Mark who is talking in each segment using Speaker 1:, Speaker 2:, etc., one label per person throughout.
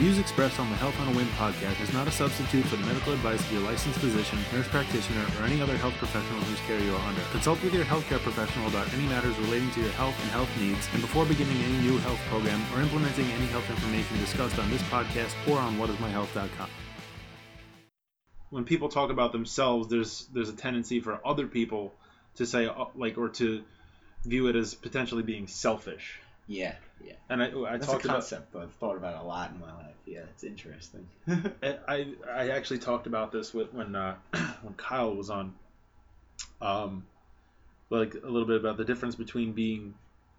Speaker 1: views expressed on the Health on a WIMH podcast is not a substitute for the medical advice of your licensed physician, nurse practitioner, or any other health professional whose care you are under. Consult with your healthcare professional about any matters relating to your health and health needs, and before beginning any new health program or implementing any health information discussed on this podcast or on whatismyhealth.com. When people talk about themselves, there's there's a tendency for other people to say uh, like or to view it as potentially being selfish.
Speaker 2: Yeah, yeah.
Speaker 1: And I, I
Speaker 2: That's
Speaker 1: talked
Speaker 2: a
Speaker 1: about
Speaker 2: concept I've thought about a lot in my life. Yeah, it's interesting.
Speaker 1: I I actually talked about this with when uh, when Kyle was on. Um, like a little bit about the difference between being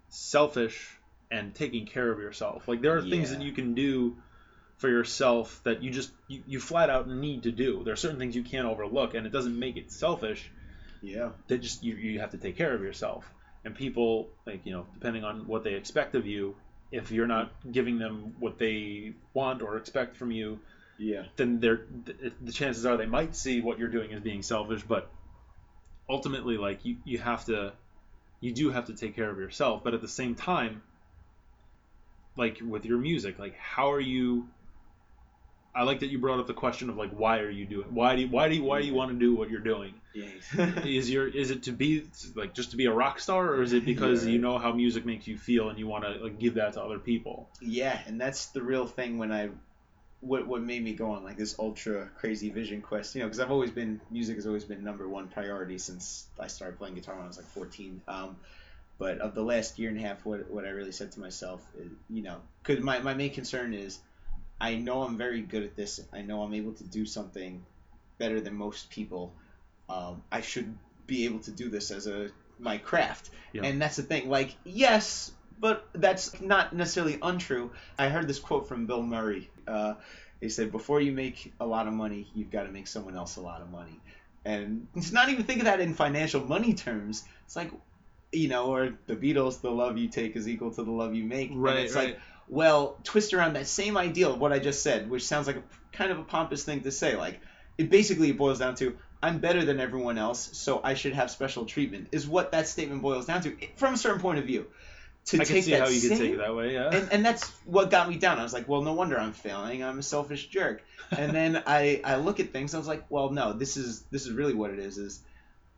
Speaker 1: selfish and taking care of yourself. Like there are things that you can do for yourself that you just you, you flat out need to do. There are certain things you can't overlook, and it doesn't make it selfish.
Speaker 2: yeah.
Speaker 1: That just you you have to take care of yourself. And people like you know depending on what they expect of you, if you're not giving them what they want or expect from you,
Speaker 2: Yeah.
Speaker 1: then they're th- the chances are they might see what you're doing as being selfish but ultimately like you, you have to you do have to take care of yourself but at the same time like with your music like how are you I like that you brought up the question of like why are you doing why do you, why do you, why do you want to do what you're doing
Speaker 2: Yeah.
Speaker 1: is your is it to be like just to be a rock star or is it because
Speaker 2: Yeah.
Speaker 1: you know how music makes you feel and you want to like give that to other people
Speaker 2: yeah, and that's the real thing when I. What, what made me go on like this ultra crazy vision quest, you know, because I've always been music has always been number one priority since I started playing guitar when I was like 14. Um, but of the last year and a half, what what I really said to myself, is, you know, because my, my main concern is, I know I'm very good at this. I know I'm able to do something better than most people. Um, I should be able to do this as a my craft,
Speaker 1: Yeah.
Speaker 2: and that's the thing. Like, yes, but that's not necessarily untrue. I heard this quote from Bill Murray. Uh, he said, "Before you make a lot of money, you've got to make someone else a lot of money." And it's not even think of that in financial money terms. It's like, you know, or the Beatles, "The love you take is equal to the love you make." And it's like, well, twist around that same ideal of what I just said, which sounds like a kind of a pompous thing to say. Like, it basically boils down to I'm better than everyone else, so I should have special treatment. Is what that statement boils down to from a certain point of view. To
Speaker 1: I
Speaker 2: take
Speaker 1: can see
Speaker 2: that
Speaker 1: how you could take it that way yeah
Speaker 2: and, and that's what got me down. I was like, well, no wonder I'm failing. I'm a selfish jerk. And then I, I look at things. I was like, well, no, this is this is really what it is. Is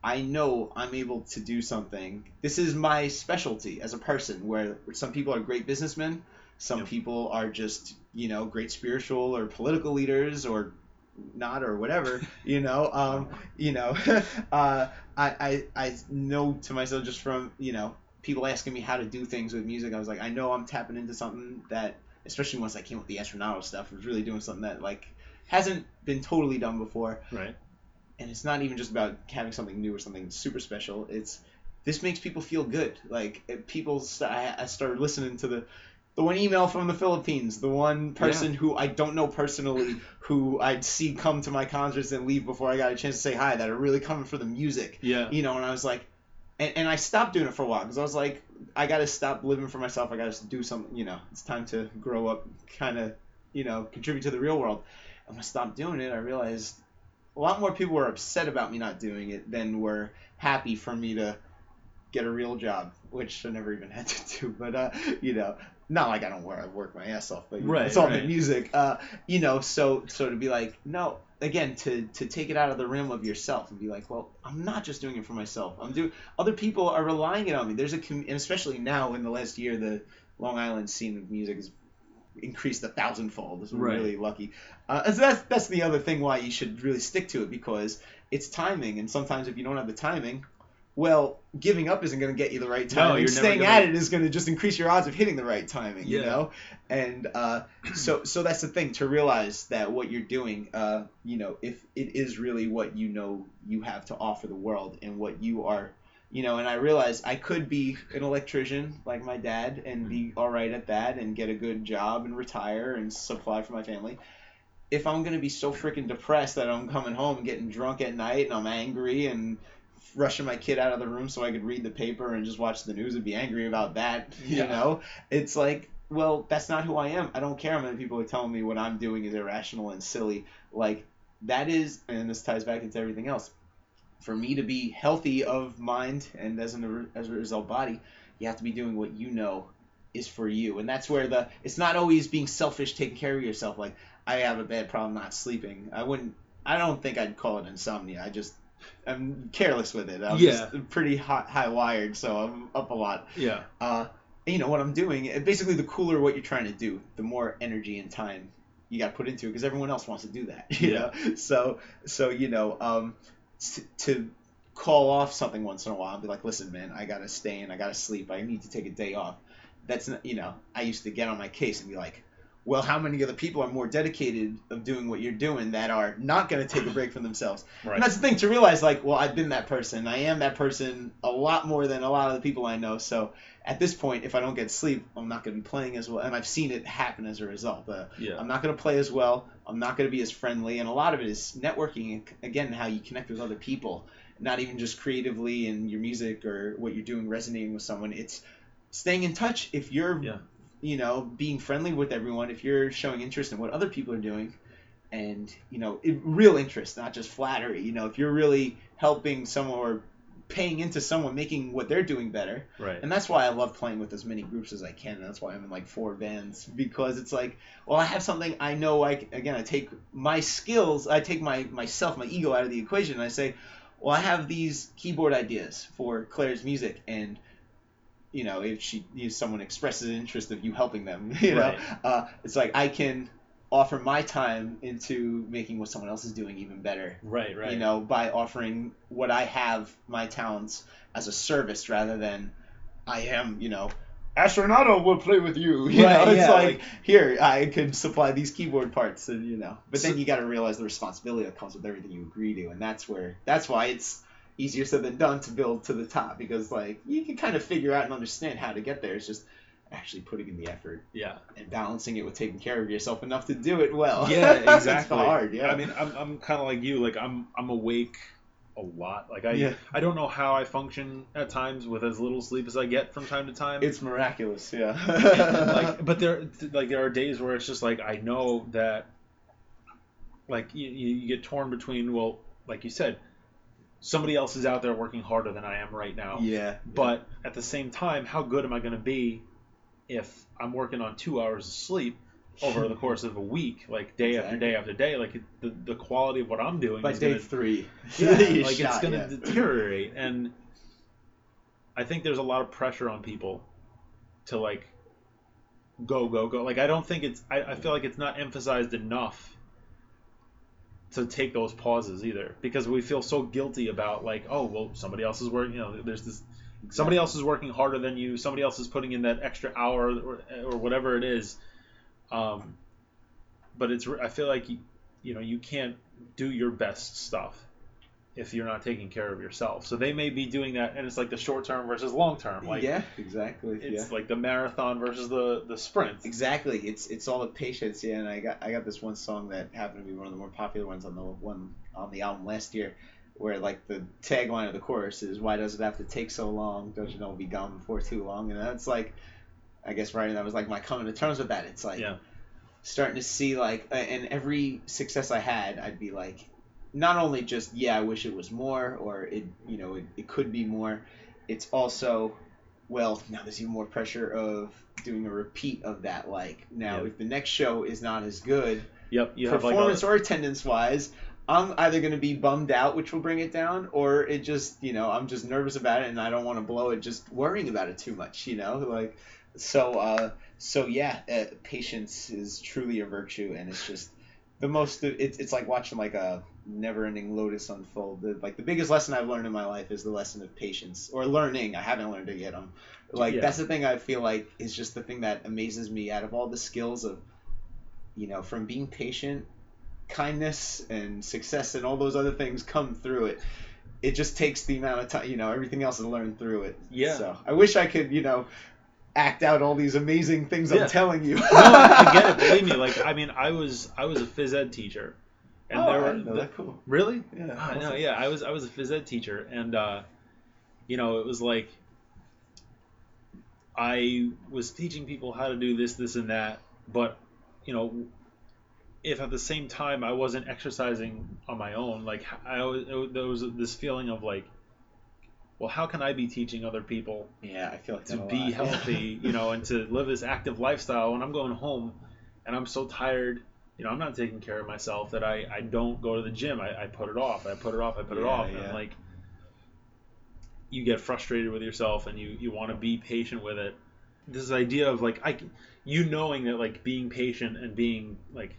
Speaker 2: I know I'm able to do something. This is my specialty as a person. Where some people are great businessmen, some
Speaker 1: Yep.
Speaker 2: people are just you know great spiritual or political leaders or not or whatever you know um you know uh I, I i know to myself just from you know people asking me how to do things with music i was like i know i'm tapping into something that especially once i came with the Astronauto stuff was really doing something that like hasn't been totally done before.
Speaker 1: Right.
Speaker 2: And it's not even just about having something new or something super special. It's this makes people feel good. Like people st- I, I started listening to the the one email from the philippines the one person who i don't know personally who i'd see come to my concerts and leave before i got a chance to say hi that are really coming for the music.
Speaker 1: Yeah.
Speaker 2: You know and i was like and, and i stopped doing it for a while because i was like i gotta stop living for myself. I gotta do something you know it's time to grow up kind of you know contribute to the real world. And when i stopped doing it i realized a lot more people were upset about me not doing it than were happy for me to get a real job which i never even had to do but uh you know not like i don't work i work my ass off but
Speaker 1: Right,
Speaker 2: it's all
Speaker 1: right.
Speaker 2: the music uh you know so so to be like no again to to take it out of the realm of yourself and be like well i'm not just doing it for myself i'm doing other people are relying it on me there's a com- and especially now in the last year the long island scene of music has increased a thousandfold this is
Speaker 1: Right.
Speaker 2: really lucky uh, so that's that's the other thing why you should really stick to it because it's timing and sometimes if you don't have the timing well giving up isn't going to get you the right timing.
Speaker 1: No, you're never
Speaker 2: staying
Speaker 1: gonna-
Speaker 2: at it is going to just increase your odds of hitting the right timing
Speaker 1: Yeah.
Speaker 2: you know and uh, so so that's the thing to realize that what you're doing uh, you know if it is really what you know you have to offer the world and what you are you know and i realized i could be an electrician like my dad and be all right at that and get a good job and retire and supply for my family if i'm going to be so freaking depressed that i'm coming home and getting drunk at night and i'm angry and rushing my kid out of the room so i could read the paper and just watch the news and be angry about that you
Speaker 1: Yeah.
Speaker 2: know it's like well that's not who i am i don't care how many people are telling me what i'm doing is irrational and silly like that is and this ties back into everything else for me to be healthy of mind and as, an, as a result body you have to be doing what you know is for you, and that's where the it's not always being selfish, taking care of yourself. Like I have a bad problem not sleeping. I wouldn't. I don't think I'd call it insomnia. I just I'm careless with it. I'm
Speaker 1: Yeah.
Speaker 2: just pretty high, high wired, so I'm up a lot.
Speaker 1: Yeah.
Speaker 2: Uh, you know what I'm doing. uh, Basically, the cooler what you're trying to do, the more energy and time you got to put into it because everyone else wants to do that. You
Speaker 1: Yeah.
Speaker 2: know? So so you know um, to, to call off something once in a while and be like, listen, man, I gotta stay in, I gotta sleep, I need to take a day off. That's not, you know, I used to get on my case and be like, well, how many other people are more dedicated of doing what you're doing that are not going to take a break from themselves?
Speaker 1: Right.
Speaker 2: And that's the thing to realize, like, well, I've been that person. I am that person a lot more than a lot of the people I know. So at this point, if I don't get sleep, I'm not going to be playing as well. And I've seen it happen as a result. Uh,
Speaker 1: Yeah.
Speaker 2: I'm not going to play as well. I'm not going to be as friendly. And a lot of it is networking, again, how you connect with other people, not even just creatively in your music or what you're doing resonating with someone. It's staying in touch. If you're,
Speaker 1: Yeah.
Speaker 2: You know, being friendly with everyone, if you're showing interest in what other people are doing, and you know, it, real interest, not just flattery. You know, if you're really helping someone or paying into someone, making what they're doing better,
Speaker 1: Right.
Speaker 2: and that's why I love playing with as many groups as I can. And that's why I'm in like four bands because it's like, well, I have something I know. I again, I take my skills, I take my myself, my ego out of the equation. And I say, well, I have these keyboard ideas for Claire's music, and you know, if she, if someone expresses an interest of you helping them, you know,
Speaker 1: Right.
Speaker 2: uh, it's like I can offer my time into making what someone else is doing even better
Speaker 1: Right. Right.
Speaker 2: you know, by offering what I have, my talents, as a service rather than I am, you know, Astronauto will play with you. You
Speaker 1: Right,
Speaker 2: know, it's
Speaker 1: yeah,
Speaker 2: like,
Speaker 1: like-
Speaker 2: here I can supply these keyboard parts, and you know, but then you got to realize the responsibility that comes with everything you agree to, and that's where that's why it's easier said than done to build to the top because like you can kind of figure out and understand how to get there. It's just actually putting in the effort
Speaker 1: Yeah.
Speaker 2: and balancing it with taking care of yourself enough to do it well.
Speaker 1: Yeah. Exactly.
Speaker 2: hard. Yeah.
Speaker 1: I mean, I'm, I'm kind of like you. Like I'm I'm awake a lot. Like I
Speaker 2: Yeah.
Speaker 1: I don't know how I function at times with as little sleep as I get from time to time.
Speaker 2: It's miraculous, yeah.
Speaker 1: And, like, but there like there are days where it's just like I know that like you you get torn between well, like you said, somebody else is out there working harder than I am right now.
Speaker 2: yeah,
Speaker 1: But at the same time, how good am I going to be if I'm working on two hours of sleep over the course of a week, like day after day after day? Like the the quality of what I'm doing
Speaker 2: by
Speaker 1: is
Speaker 2: day
Speaker 1: gonna,
Speaker 2: three,
Speaker 1: yeah, like it's going to
Speaker 2: yeah.
Speaker 1: deteriorate, and I think there's a lot of pressure on people to like go go go. Like I don't think it's I, I feel like it's not emphasized enough to take those pauses either because we feel so guilty about like oh well somebody else is working you know there's this somebody else is working harder than you somebody else is putting in that extra hour or, or whatever it is. Um, but it's i feel like you, you know you can't do your best stuff if you're not taking care of yourself so they may be doing that and it's like the short term versus long term like
Speaker 2: yeah, exactly.
Speaker 1: it's
Speaker 2: yeah.
Speaker 1: like the marathon versus the the sprint
Speaker 2: Exactly. It's it's all the patience. Yeah, and I got I got this one song that happened to be one of the more popular ones on the one on the album last year, where like the tagline of the chorus is "Why does it have to take so long? Don't you know we'll be gone before too long?" And that's like, I guess writing that was like my coming to terms with that. It's like
Speaker 1: Yeah.
Speaker 2: starting to see like, and every success I had, I'd be like, not only just yeah, I wish it was more, or it you know it, it could be more. It's also well, now there's even more pressure of doing a repeat of that. Like now,
Speaker 1: Yeah.
Speaker 2: if the next show is not as good,
Speaker 1: yep you have like
Speaker 2: performance
Speaker 1: a,
Speaker 2: or attendance wise, I'm either going to be bummed out, which will bring it down, or it just you know I'm just nervous about it and I don't want to blow it, just worrying about it too much. You know, like so. uh So yeah, uh, patience is truly a virtue, and it's just the most. It's it's like watching like a never-ending lotus unfold. The, like the biggest lesson I've learned in my life is the lesson of patience, or learning. I haven't learned it yet. I'm like
Speaker 1: Yeah.
Speaker 2: that's the thing I feel like is just the thing that amazes me out of all the skills of, you know, from being patient, kindness and success and all those other things come through it. It just takes the amount of time, you know, everything else is learned through it.
Speaker 1: Yeah.
Speaker 2: So I wish I could, you know, act out all these amazing things
Speaker 1: Yeah.
Speaker 2: I'm telling you.
Speaker 1: no, I get it. Believe me. Like, I mean, I was I was a phys ed teacher, and
Speaker 2: oh,
Speaker 1: there
Speaker 2: I
Speaker 1: were
Speaker 2: didn't know that. Cool.
Speaker 1: really.
Speaker 2: Yeah.
Speaker 1: I know. Yeah, I was I was a phys ed teacher, and uh, you know, it was like I was teaching people how to do this, this, and that, but you know, if at the same time I wasn't exercising on my own, like I always, it, was- there was this feeling of like well, how can I be teaching other people
Speaker 2: Yeah, I feel like
Speaker 1: to be
Speaker 2: lot.
Speaker 1: healthy, you know, and to live this active lifestyle when I'm going home and I'm so tired, you know, I'm not taking care of myself that I, I don't go to the gym. I, I put it off. I put it off. I put it
Speaker 2: Yeah,
Speaker 1: off.
Speaker 2: yeah.
Speaker 1: And like, you get frustrated with yourself and you, you want to be patient with it. This idea of like, I, you knowing that like being patient and being like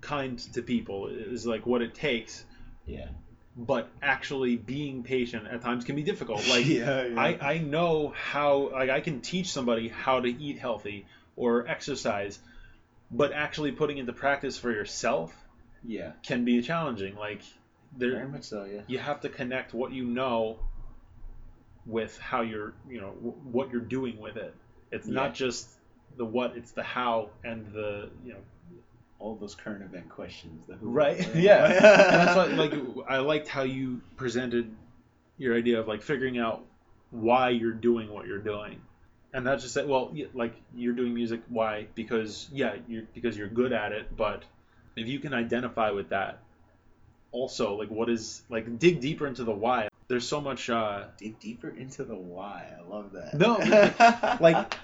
Speaker 1: kind to people is like what it takes,
Speaker 2: Yeah.
Speaker 1: but actually being patient at times can be difficult. Like,
Speaker 2: yeah, yeah.
Speaker 1: I, I know how like I can teach somebody how to eat healthy or exercise, but actually putting into practice for yourself
Speaker 2: yeah.
Speaker 1: can be challenging. Like
Speaker 2: Very
Speaker 1: there
Speaker 2: much so. Yeah.
Speaker 1: you have to connect what you know with how you're you know w- what you're doing with it. It's
Speaker 2: Yeah.
Speaker 1: not just the what, it's the how and the you know
Speaker 2: All those current event questions. Who.
Speaker 1: Right.
Speaker 2: where,
Speaker 1: Yeah. and that's why like I liked how you presented your idea of like figuring out why you're doing what you're doing. And not just say, well, like you're doing music, why? Because yeah, you're because you're good at it. But if you can identify with that, also like what is like dig deeper into the why. There's so much uh,
Speaker 2: dig deeper into the why. I love that.
Speaker 1: No, like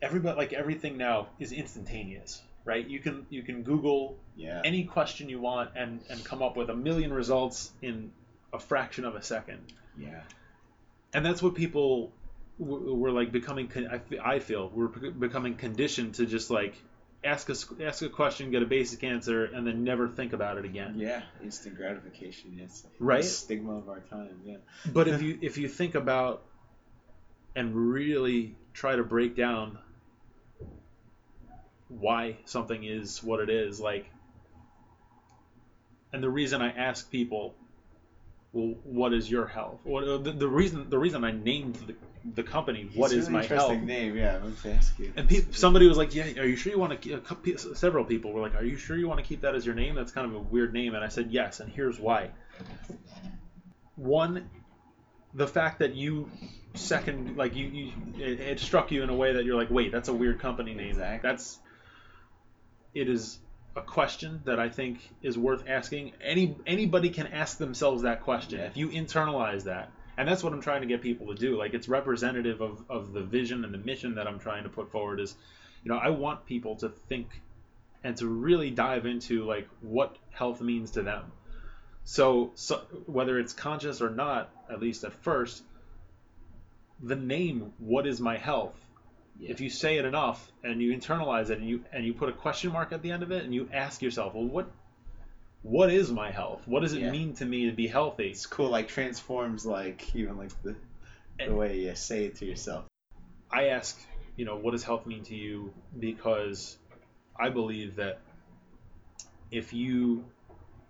Speaker 1: everybody like everything now is instantaneous, right? You can you can Google
Speaker 2: yeah.
Speaker 1: any question you want and and come up with a million results in a fraction of a second
Speaker 2: yeah.
Speaker 1: and that's what people were like becoming I, feel we're becoming conditioned to just like ask a ask a question get a basic answer and then never think about it again
Speaker 2: Yeah. Instant gratification. It's
Speaker 1: Right?
Speaker 2: The stigma of our time. Yeah.
Speaker 1: but if you if you think about and really try to break down why something is what it is like and the reason i ask people well what is your health what, the, the reason the reason i named the, the company what
Speaker 2: It's
Speaker 1: my health
Speaker 2: name. Yeah. I'm to ask you.
Speaker 1: and pe- somebody was like, "Yeah, are you sure you want to?" Keep, several people were like, "Are you sure you want to keep that as your name? That's kind of a weird name." And I said, "Yes," and here's why. One, the fact that you second, like you, you it, it struck you in a way that you're like, "Wait, that's a weird company name."
Speaker 2: Exactly.
Speaker 1: That's. It is a question that I think is worth asking. Any anybody can ask themselves that question
Speaker 2: Yeah.
Speaker 1: if you internalize that and that's what I'm trying to get people to do. Like it's representative of, of the vision and the mission that I'm trying to put forward is, you know, I want people to think and to really dive into like what health means to them. So, so whether it's conscious or not, at least at first, the name "What is my health?"
Speaker 2: Yeah.
Speaker 1: If you say it enough and you internalize it and you and you put a question mark at the end of it and you ask yourself, well, what what is my health? What does it
Speaker 2: Yeah.
Speaker 1: mean to me to be healthy?
Speaker 2: It's cool. Like transforms. Like even like the the way you say it to yourself.
Speaker 1: I ask, you know, what does health mean to you? Because I believe that if you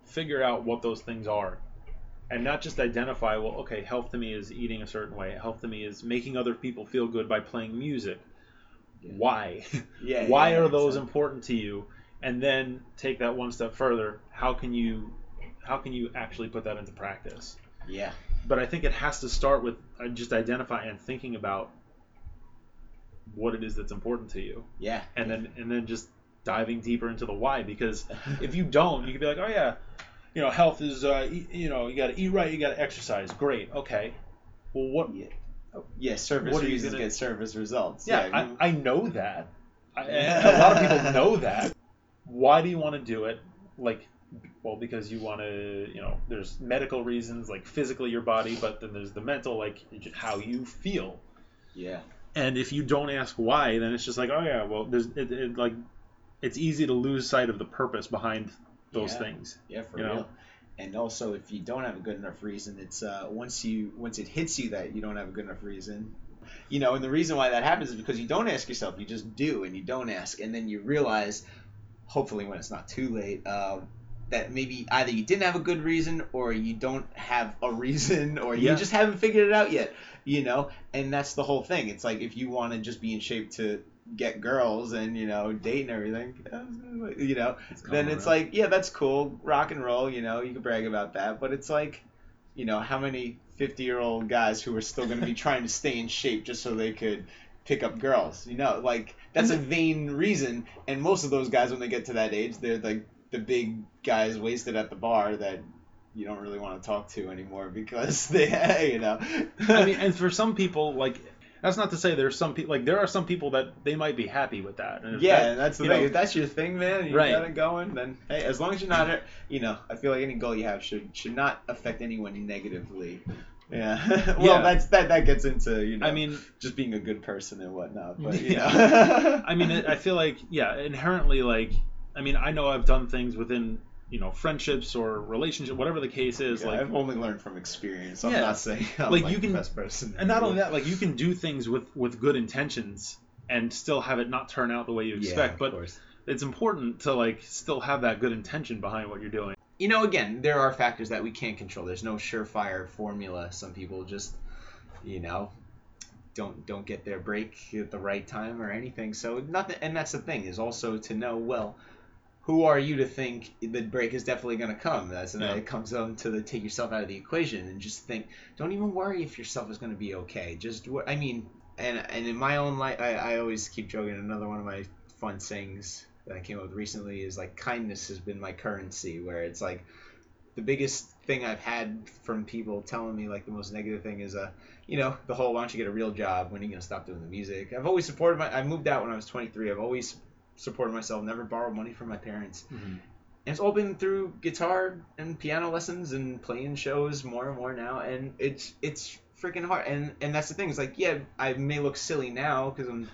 Speaker 1: figure out what those things are and not just identify, well, okay, health to me is eating a certain way, health to me is making other people feel good by playing music.
Speaker 2: Yeah.
Speaker 1: Why?
Speaker 2: Yeah.
Speaker 1: Why
Speaker 2: yeah,
Speaker 1: are those important to you? And then take that one step further. How can you how can you actually put that into practice?
Speaker 2: Yeah.
Speaker 1: but I think it has to start with uh, just identifying and thinking about what it is that's important to you,
Speaker 2: Yeah.
Speaker 1: and then and then just diving deeper into the why. Because if you don't, you could be like, oh yeah, you know, health is uh, you know, you got to eat right, you got to exercise. Great, okay. Well, what?
Speaker 2: Yeah. Yeah, service
Speaker 1: What are you
Speaker 2: reasons
Speaker 1: gonna-
Speaker 2: get service results.
Speaker 1: Yeah,
Speaker 2: you-
Speaker 1: I, I know that. I, a lot of people know that. Why do you want to do it? Like, well, because you want to, you know, there's medical reasons, like physically your body, but then there's the mental, like just how you feel.
Speaker 2: yeah.
Speaker 1: And if you don't ask why, then it's just like, oh yeah, well, there's it, it like, it's easy to lose sight of the purpose behind those
Speaker 2: Yeah.
Speaker 1: things.
Speaker 2: Yeah, for
Speaker 1: You know?
Speaker 2: real. And also, if you don't have a good enough reason, it's uh, once you once it hits you that you don't have a good enough reason, you know. And the reason why that happens is because you don't ask yourself. You just do, and you don't ask, and then you realize, hopefully, when it's not too late, um, that maybe either you didn't have a good reason, or you don't have a reason, or you
Speaker 1: Yeah.
Speaker 2: just haven't figured it out yet. You know, and that's the whole thing. It's like if you want to just be in shape to get girls and you know date and everything, you know, then it's like, yeah, that's cool, rock and roll, you know, you can brag about that, but it's like, you know, how many 50 year old guys who are still going to be trying to stay in shape just so they could pick up girls, you know, like that's a vain reason, and most of those guys when they get to that age, they're like the big guys wasted at the bar that, you don't really want to talk to anymore because they, you know.
Speaker 1: I mean, and for some people, like that's not to say there's some people like there are some people that they might be happy with that. And
Speaker 2: yeah,
Speaker 1: that-
Speaker 2: that's the thing.
Speaker 1: know,
Speaker 2: if that's your thing, man, you
Speaker 1: Right.
Speaker 2: got it going, then hey, as long as you're not, you know, I feel like any goal you have should should not affect anyone negatively. Yeah. well,
Speaker 1: Yeah.
Speaker 2: that's that that gets into you know.
Speaker 1: I mean,
Speaker 2: just being a good person and whatnot. But you
Speaker 1: Yeah.
Speaker 2: know.
Speaker 1: I mean, I feel like yeah, inherently like I mean, I know I've done things within you know friendships or relationship, whatever the case is,
Speaker 2: Yeah,
Speaker 1: like
Speaker 2: I've only learned from experience. I'm
Speaker 1: Yeah.
Speaker 2: not saying I'm
Speaker 1: Like,
Speaker 2: like,
Speaker 1: you
Speaker 2: the
Speaker 1: can-
Speaker 2: best person.
Speaker 1: and not only that, like you can do things with with good intentions and still have it not turn out the way you expect.
Speaker 2: of
Speaker 1: but
Speaker 2: course.
Speaker 1: it's important to like still have that good intention behind what you're doing.
Speaker 2: You know, again, there are factors that we can't control. There's no surefire formula. Some people just, you know, don't don't get their break at the right time or anything. So nothing, and that's the thing is also to know well. Who are you to think the break is definitely going to come? That's and
Speaker 1: Yeah.
Speaker 2: it comes down to the take yourself out of the equation and just think. Don't even worry if yourself is going to be okay. Just I mean, and and in my own life, I, I always keep joking. Another one of my fun sayings that I came up with recently is like kindness has been my currency. Where it's like the biggest thing I've had from people telling me like the most negative thing is uh you know the whole why don't you get a real job when are you gonna stop doing the music? I've always supported my I moved out when I was 23 I've always supported myself never borrowed money from my parents. And it's all been through guitar and piano lessons and playing shows more and more now and it's it's freaking hard. And and that's the thing it's like yeah I may look silly now because I'm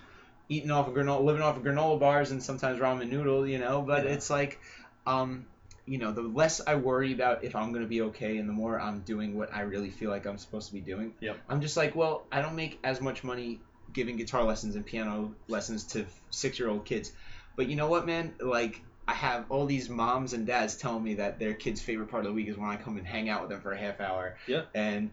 Speaker 2: eating off of granola living off of granola bars and sometimes ramen noodle you know but
Speaker 1: Yeah.
Speaker 2: it's like um you know the less I worry about if I'm gonna be okay and the more I'm doing what I really feel like I'm supposed to be doing
Speaker 1: Yep.
Speaker 2: I'm just like well I don't make as much money giving guitar lessons and piano lessons to six year old kids but you know what man like I have all these moms and dads telling me that their kid's favorite part of the week is when I come and hang out with them for a half hour.
Speaker 1: Yeah.
Speaker 2: And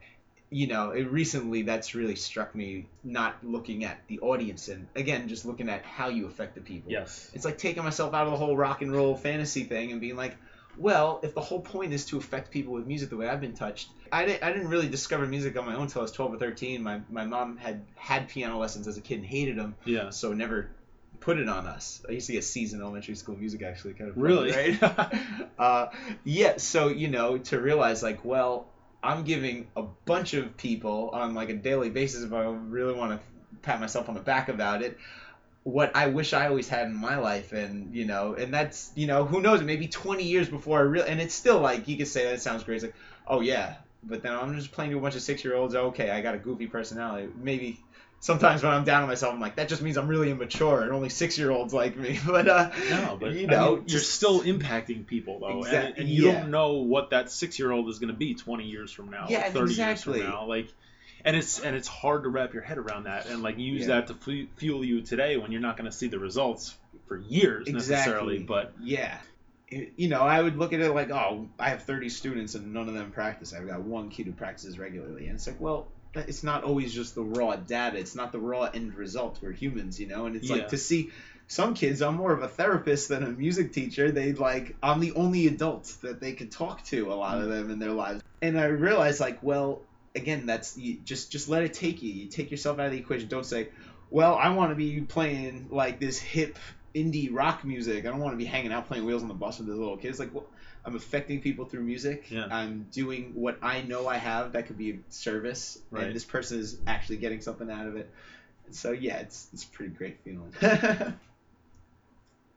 Speaker 2: you know, it, recently that's really struck me not looking at the audience and again just looking at how you affect the people.
Speaker 1: Yes.
Speaker 2: It's like taking myself out of the whole rock and roll fantasy thing and being like, well, if the whole point is to affect people with music the way I've been touched, I didn't, I didn't really discover music on my own until I was 12 or 13. My, my mom had had piano lessons as a kid and hated them,
Speaker 1: Yeah.
Speaker 2: so never put it on us. I used to get C's in elementary school music actually kind of funny,
Speaker 1: Really?
Speaker 2: right? uh, yeah, so you know to realize like well I'm giving a bunch of people on like a daily basis if I really want to pat myself on the back about it what I wish I always had in my life. And you know and that's you know who knows maybe 20 years before I really and it's still like you could say that sounds great it's like oh yeah but then I'm just playing to a bunch of six year olds okay I got a goofy personality maybe sometimes when I'm down on myself I'm like that just means I'm really immature and only six year olds like me but uh
Speaker 1: No, but
Speaker 2: you
Speaker 1: I
Speaker 2: know
Speaker 1: mean, you're still impacting people though, and, and you
Speaker 2: yeah.
Speaker 1: don't know what that six year old is going to be 20 years from now,
Speaker 2: Yeah,
Speaker 1: or 30
Speaker 2: exactly.
Speaker 1: years from now, like. And it's and it's hard to wrap your head around that and like use
Speaker 2: Yeah.
Speaker 1: that to fu- fuel you today when you're not going to see the results for years necessarily. But
Speaker 2: yeah you know i would look at it like oh i have 30 students and none of them practice i've got one kid who practices regularly and it's like well it's not always just the raw data it's not the raw end result we're humans you know and it's
Speaker 1: Yeah.
Speaker 2: like to see some kids i'm more of a therapist than a music teacher they like i'm the only adult that they could talk to a lot of mm. them in their lives and i realized like well again that's you just just let it take you you take yourself out of the equation don't say well i want to be playing like this hip indie rock music i don't want to be hanging out playing wheels on the bus with these little kids like well, i'm affecting people through music
Speaker 1: Yeah.
Speaker 2: i'm doing what i know i have that could be service
Speaker 1: Right.
Speaker 2: and this person is actually getting something out of it so yeah it's it's a pretty great feeling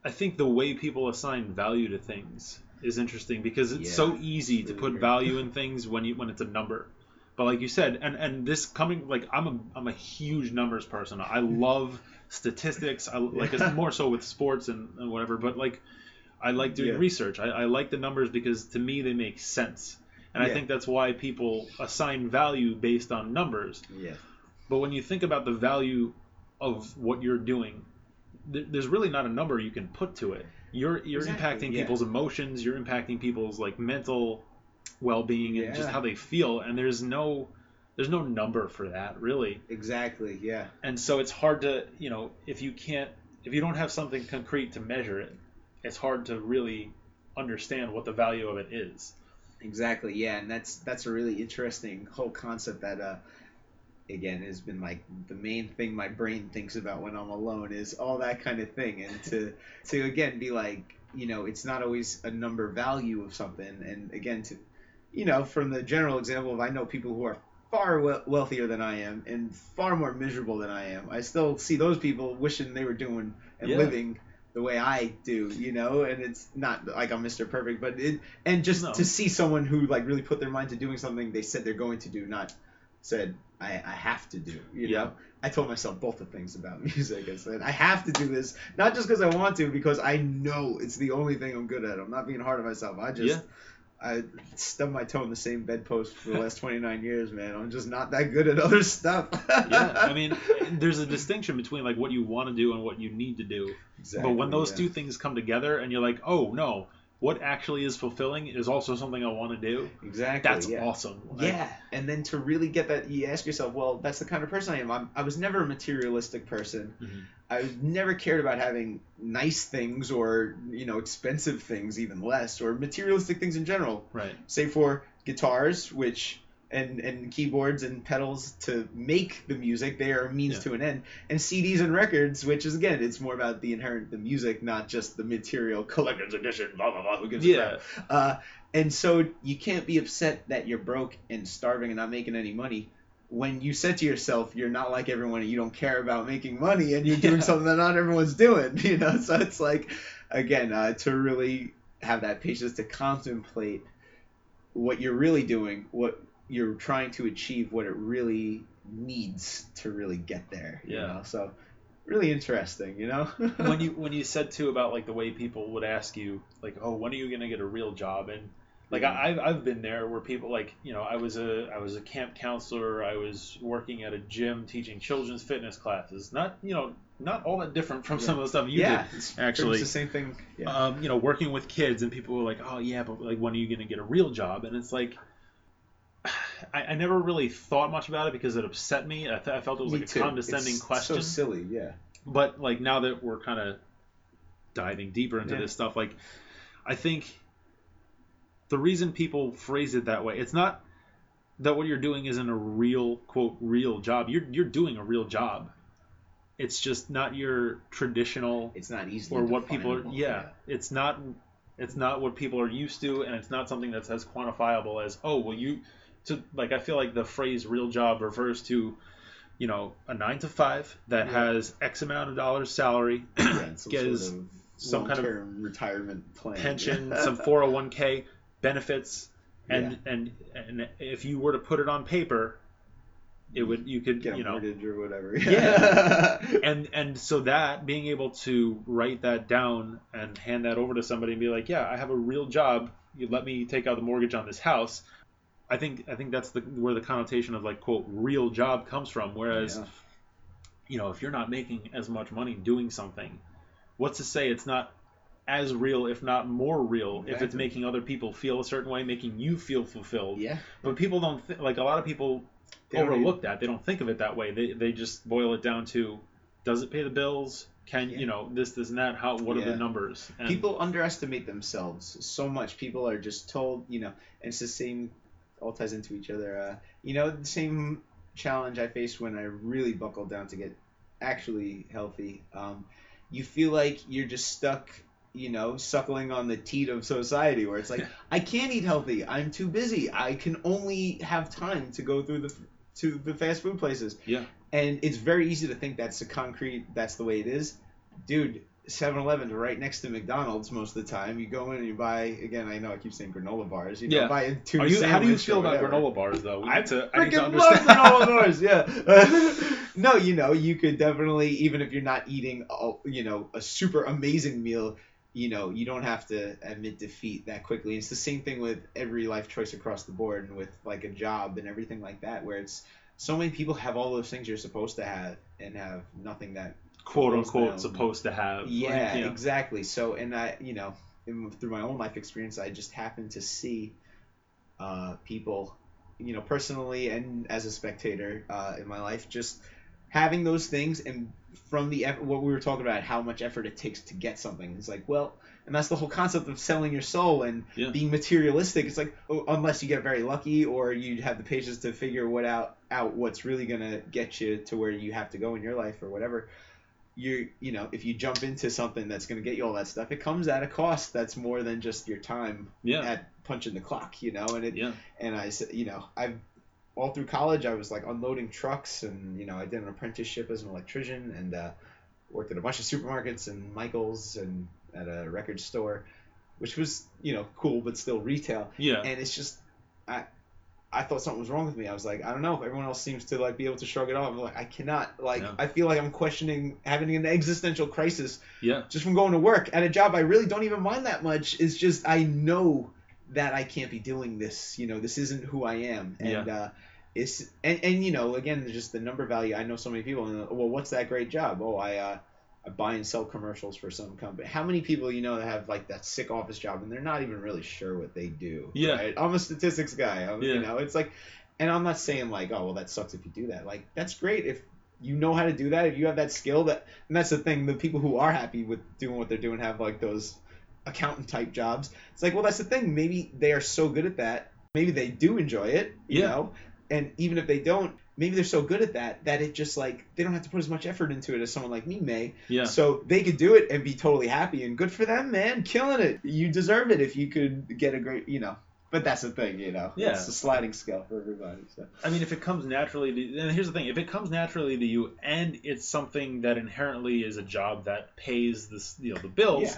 Speaker 1: I think the way people assign value to things is interesting because it's
Speaker 2: Yeah,
Speaker 1: so easy to
Speaker 2: really
Speaker 1: put
Speaker 2: great.
Speaker 1: value in things when you when it's a number. But like you said, and and this coming like I'm a I'm a huge numbers person. I love statistics. I like it's more so with sports and, and whatever. But like I like doing
Speaker 2: Yeah.
Speaker 1: research. I, I like the numbers because to me they make sense. And I think that's why people assign value based on numbers.
Speaker 2: yeah
Speaker 1: But when you think about the value of what you're doing, th- there's really not a number you can put to it. You're you're
Speaker 2: Exactly,
Speaker 1: impacting
Speaker 2: yeah.
Speaker 1: people's emotions. You're impacting people's like mental well-being and just how they feel. And there's no there's no number for that really.
Speaker 2: exactly yeah
Speaker 1: And so it's hard to you know if you can't if you don't have something concrete to measure it, it's hard to really understand what the value of it is.
Speaker 2: Exactly, yeah, and that's that's a really interesting whole concept that uh again has been like the main thing my brain thinks about when I'm alone is all that kind of thing and to to again be like, you know, it's not always a number value of something and again to you know, from the general example of I know people who are far we- wealthier than I am and far more miserable than I am. I still see those people wishing they were doing and
Speaker 1: Yeah.
Speaker 2: living the way I do, you know, and it's not like I'm Mr. Perfect, but it and just
Speaker 1: No.
Speaker 2: to see someone who like really put their mind to doing something they said they're going to do, not said I, I have to do, you
Speaker 1: Yeah.
Speaker 2: know. I told myself both the things about music. I said I have to do this, not just because I want to, because I know it's the only thing I'm good at. I'm not being hard on myself. I just
Speaker 1: Yeah.
Speaker 2: I stubbed my toe in the same bedpost for the last 29 years, man. I'm just not that good at other stuff.
Speaker 1: yeah, I mean, there's a distinction between like what you want to do and what you need to do.
Speaker 2: Exactly,
Speaker 1: but when those
Speaker 2: yeah.
Speaker 1: two things come together and you're like, oh no, what actually is fulfilling is also something I want to do.
Speaker 2: exactly,
Speaker 1: That's
Speaker 2: yeah.
Speaker 1: awesome.
Speaker 2: Yeah, and then to really get that, you ask yourself, well, that's the kind of person I am. I'm, I was never a materialistic person.
Speaker 1: Mhm.
Speaker 2: I never cared about having nice things or you know expensive things, even less, or materialistic things in general.
Speaker 1: Right.
Speaker 2: Say for guitars, which and and keyboards and pedals to make the music, they are a means
Speaker 1: Yeah.
Speaker 2: to an end. And CDs and records, which is again, it's more about the inherent the music, not just the material collector's edition. Blah blah blah. Who gives a
Speaker 1: Yeah.
Speaker 2: crap? Uh, and so you can't be upset that you're broke and starving and not making any money when you said to yourself you're not like everyone and you don't care about making money and you're doing
Speaker 1: Yeah.
Speaker 2: something that not everyone's doing you know so it's like again uh, to really have that patience to contemplate what you're really doing what you're trying to achieve what it really needs to really get there you
Speaker 1: Yeah.
Speaker 2: know so really interesting you know
Speaker 1: when you when you said too about like the way people would ask you like, oh, when are you gonna get a real job? And like. I, I've I've been there where people like you know I was a I was a camp counselor. I was working at a gym teaching children's fitness classes. Not you know not all that different from
Speaker 2: Yeah.
Speaker 1: some of the stuff you
Speaker 2: yeah
Speaker 1: did.
Speaker 2: it's
Speaker 1: actually.
Speaker 2: much the same thing yeah
Speaker 1: um, you know, working with kids, and people were like, "Oh yeah, but like, when are you going to get a real job?" And it's like, I, I never really thought much about it because it upset me. I, th- I felt it was
Speaker 2: Me
Speaker 1: like a condescending
Speaker 2: It's
Speaker 1: question.
Speaker 2: so silly yeah
Speaker 1: But like now that we're kind of diving deeper into
Speaker 2: Yeah.
Speaker 1: this stuff, like I think the reason people phrase it that way, it's not that what you're doing isn't a real quote real job. You're you're doing a real job. It's just not your traditional
Speaker 2: it's not easy
Speaker 1: or what people are yeah, it's not it's not what people are used to and it's not something that's as quantifiable as oh well you so like i feel like the phrase real job refers to you know a nine to five that
Speaker 2: Yeah.
Speaker 1: has x amount of dollars salary
Speaker 2: yeah, some
Speaker 1: Get
Speaker 2: sort of
Speaker 1: some kind of
Speaker 2: retirement plan
Speaker 1: pension
Speaker 2: yeah.
Speaker 1: some 401k benefits and
Speaker 2: Yeah.
Speaker 1: and and if you were to put it on paper it would you could
Speaker 2: get a
Speaker 1: you know
Speaker 2: mortgage or whatever
Speaker 1: Yeah. and and so that being able to write that down and hand that over to somebody and be like yeah i have a real job you let me take out the mortgage on this house i think i think that's the where the connotation of like quote real job comes from whereas
Speaker 2: Yeah.
Speaker 1: you know if you're not making as much money doing something what's to say it's not as real if not more real if it's making other people feel a certain way making you feel fulfilled
Speaker 2: yeah
Speaker 1: but people don't th- like a lot of people
Speaker 2: They
Speaker 1: overlook that. They don't think of it that way. They they just boil it down to does it pay the bills? Can
Speaker 2: Yeah.
Speaker 1: you know this this and that? How what are the numbers? And
Speaker 2: people underestimate themselves so much. People are just told, you know, and it's the same, all ties into each other. Uh, you know, the same challenge I faced when I really buckled down to get actually healthy. Um, you feel like you're just stuck, you know, suckling on the teat of society, where it's like, I can't eat healthy. I'm too busy. I can only have time to go through the to the fast food places.
Speaker 1: Yeah.
Speaker 2: And it's very easy to think that's the concrete. That's the way it is, dude. 7-Eleven's right next to McDonald's most of the time. You go in and you buy again. I know I keep saying granola bars. You know,
Speaker 1: Yeah.
Speaker 2: buy a tuna
Speaker 1: Are you, how do you feel about granola bars though? We
Speaker 2: I
Speaker 1: to, I need to
Speaker 2: freaking love granola bars. Yeah. no, you know, you could definitely, even if you're not eating, a, you know, a super amazing meal, you know, you don't have to admit defeat that quickly. It's the same thing with every life choice across the board, and with like a job and everything like that, where it's so many people have all those things you're supposed to have and have nothing that
Speaker 1: quote unquote
Speaker 2: down.
Speaker 1: supposed to have.
Speaker 2: yeah,
Speaker 1: Like, know,
Speaker 2: exactly. So, and I, you know, in, through my own life experience, I just happened to see uh, people, you know, personally and as a spectator uh, in my life, just having those things and from the what we were talking about, how much effort it takes to get something. It's like, well, and that's the whole concept of selling your soul and
Speaker 1: Yeah.
Speaker 2: being materialistic. It's like, oh, unless you get very lucky or you have the patience to figure what out out what's really gonna get you to where you have to go in your life or whatever you're you know if you jump into something that's going to get you all that stuff it comes at a cost that's more than just your time
Speaker 1: Yeah.
Speaker 2: at punching the clock you know and it
Speaker 1: Yeah.
Speaker 2: and i said you know i've all through college i was like unloading trucks and you know i did an apprenticeship as an electrician and uh, worked at a bunch of supermarkets and michael's and at a record store which was you know cool but still retail
Speaker 1: Yeah.
Speaker 2: and it's just I I thought something was wrong with me. I was like, I don't know. Everyone else seems to like be able to shrug it off. I'm like, I cannot. Like,
Speaker 1: Yeah.
Speaker 2: I feel like I'm questioning having an existential crisis
Speaker 1: Yeah.
Speaker 2: just from going to work at a job I really don't even mind that much. It's just I know that I can't be doing this. You know, this isn't who I am. And uh, it's and and you know, again, just the number value. I know so many people. And well, what's that great job? Oh, I uh, I buy and sell commercials for some company. How many people you know that have like that sick office job and they're not even really sure what they do?
Speaker 1: Yeah.
Speaker 2: right? I'm a statistics guy. I'm,
Speaker 1: Yeah.
Speaker 2: You know, it's like, and I'm not saying like, oh, well, that sucks if you do that. Like, that's great if you know how to do that. If you have that skill, that and that's the thing. The people who are happy with doing what they're doing have like those accountant type jobs. It's like, well, that's the thing. Maybe they are so good at that. Maybe they do enjoy it. You
Speaker 1: Yeah.
Speaker 2: know, and even if they don't. Maybe they're so good at that that it just like they don't have to put as much effort into it as someone like me may.
Speaker 1: Yeah.
Speaker 2: So they could do it and be totally happy and good for them, man. Killing it. You deserve it if you could get a great, you know. But that's the thing, you know.
Speaker 1: Yeah.
Speaker 2: It's a sliding scale for everybody. So.
Speaker 1: I mean, if it comes naturally to, and here's the thing: if it comes naturally to you, and it's something that inherently is a job that pays this, you know, the bills,
Speaker 2: Yeah.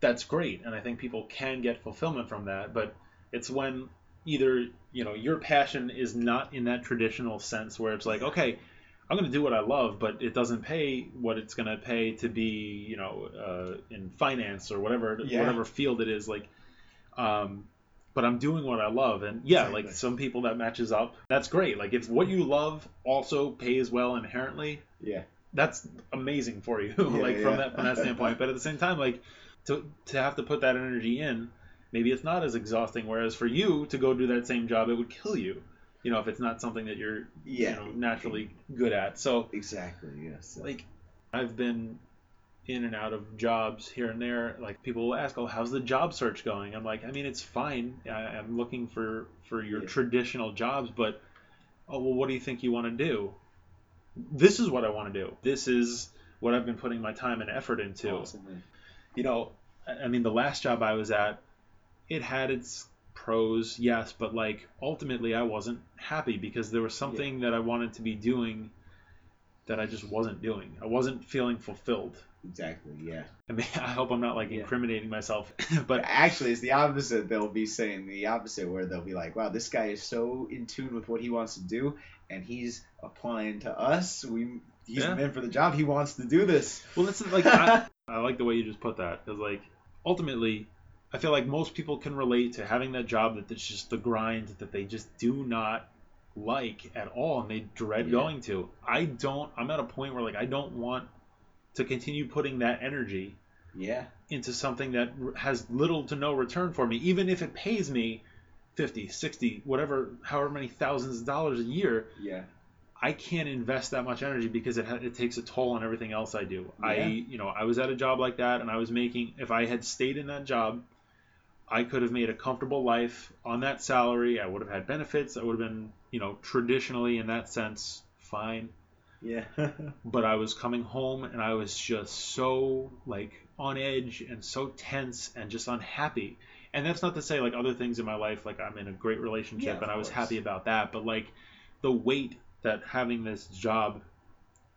Speaker 1: That's great, and I think people can get fulfillment from that. But it's when either you know your passion is not in that traditional sense where it's like, okay, I'm going to do what I love, but it doesn't pay what it's going to pay to be, you know, uh, in finance or whatever
Speaker 2: Yeah.
Speaker 1: whatever field it is, like. Um, but I'm doing what I love, and yeah,
Speaker 2: Exactly.
Speaker 1: like some people that matches up. That's great. Like if what you love also pays well inherently,
Speaker 2: Yeah.
Speaker 1: that's amazing for you. like
Speaker 2: yeah.
Speaker 1: from that from that standpoint. But at the same time, like to to have to put that energy in, maybe it's not as exhausting. Whereas for you to go do that same job, it would kill you. You know, if it's not something that you're
Speaker 2: Yeah.
Speaker 1: you know naturally good at. So
Speaker 2: Exactly. Yes.
Speaker 1: like I've been in and out of jobs here and there. Like people will ask, "Oh, how's the job search going?" I'm like, I mean, it's fine. I, I'm looking for for your
Speaker 2: Yeah.
Speaker 1: traditional jobs, but oh well, what do you think you want to do? This is what I want to do. This is what I've been putting my time and effort into.
Speaker 2: Awesome.
Speaker 1: You know, I mean, the last job I was at, it had its pros, yes, but like ultimately I wasn't happy because there was something that I wanted to be doing that I just wasn't doing. I wasn't feeling fulfilled.
Speaker 2: Exactly. Yeah.
Speaker 1: I mean, I hope I'm not like
Speaker 2: Yeah.
Speaker 1: incriminating myself,
Speaker 2: But actually, it's the opposite. They'll be saying the opposite, where they'll be like, "Wow, this guy is so in tune with what he wants to do, and he's applying to us. We, he's
Speaker 1: Yeah.
Speaker 2: man for the job. He wants to do this."
Speaker 1: well, it's like I, I like the way you just put that because like ultimately, I feel like most people can relate to having that job that it's just the grind that they just do not like at all and they dread
Speaker 2: Yeah.
Speaker 1: going to. I don't. I'm at a point where like I don't want to continue putting that energy
Speaker 2: Yeah.
Speaker 1: into something that has little to no return for me, even if it pays me 50, 60, whatever, however many thousands of dollars a year.
Speaker 2: Yeah.
Speaker 1: I can't invest that much energy because it ha- it takes a toll on everything else I do. I you know I was at a job like that and I was making if I had stayed in that job, I could have made a comfortable life on that salary. I would have had benefits. I would have been you know traditionally in that sense fine.
Speaker 2: Yeah.
Speaker 1: But I was coming home and I was just so like on edge and so tense and just unhappy. And that's not to say like other things in my life like I'm in a great relationship
Speaker 2: Yeah,
Speaker 1: and I was
Speaker 2: course.
Speaker 1: happy about that, but like the weight that having this job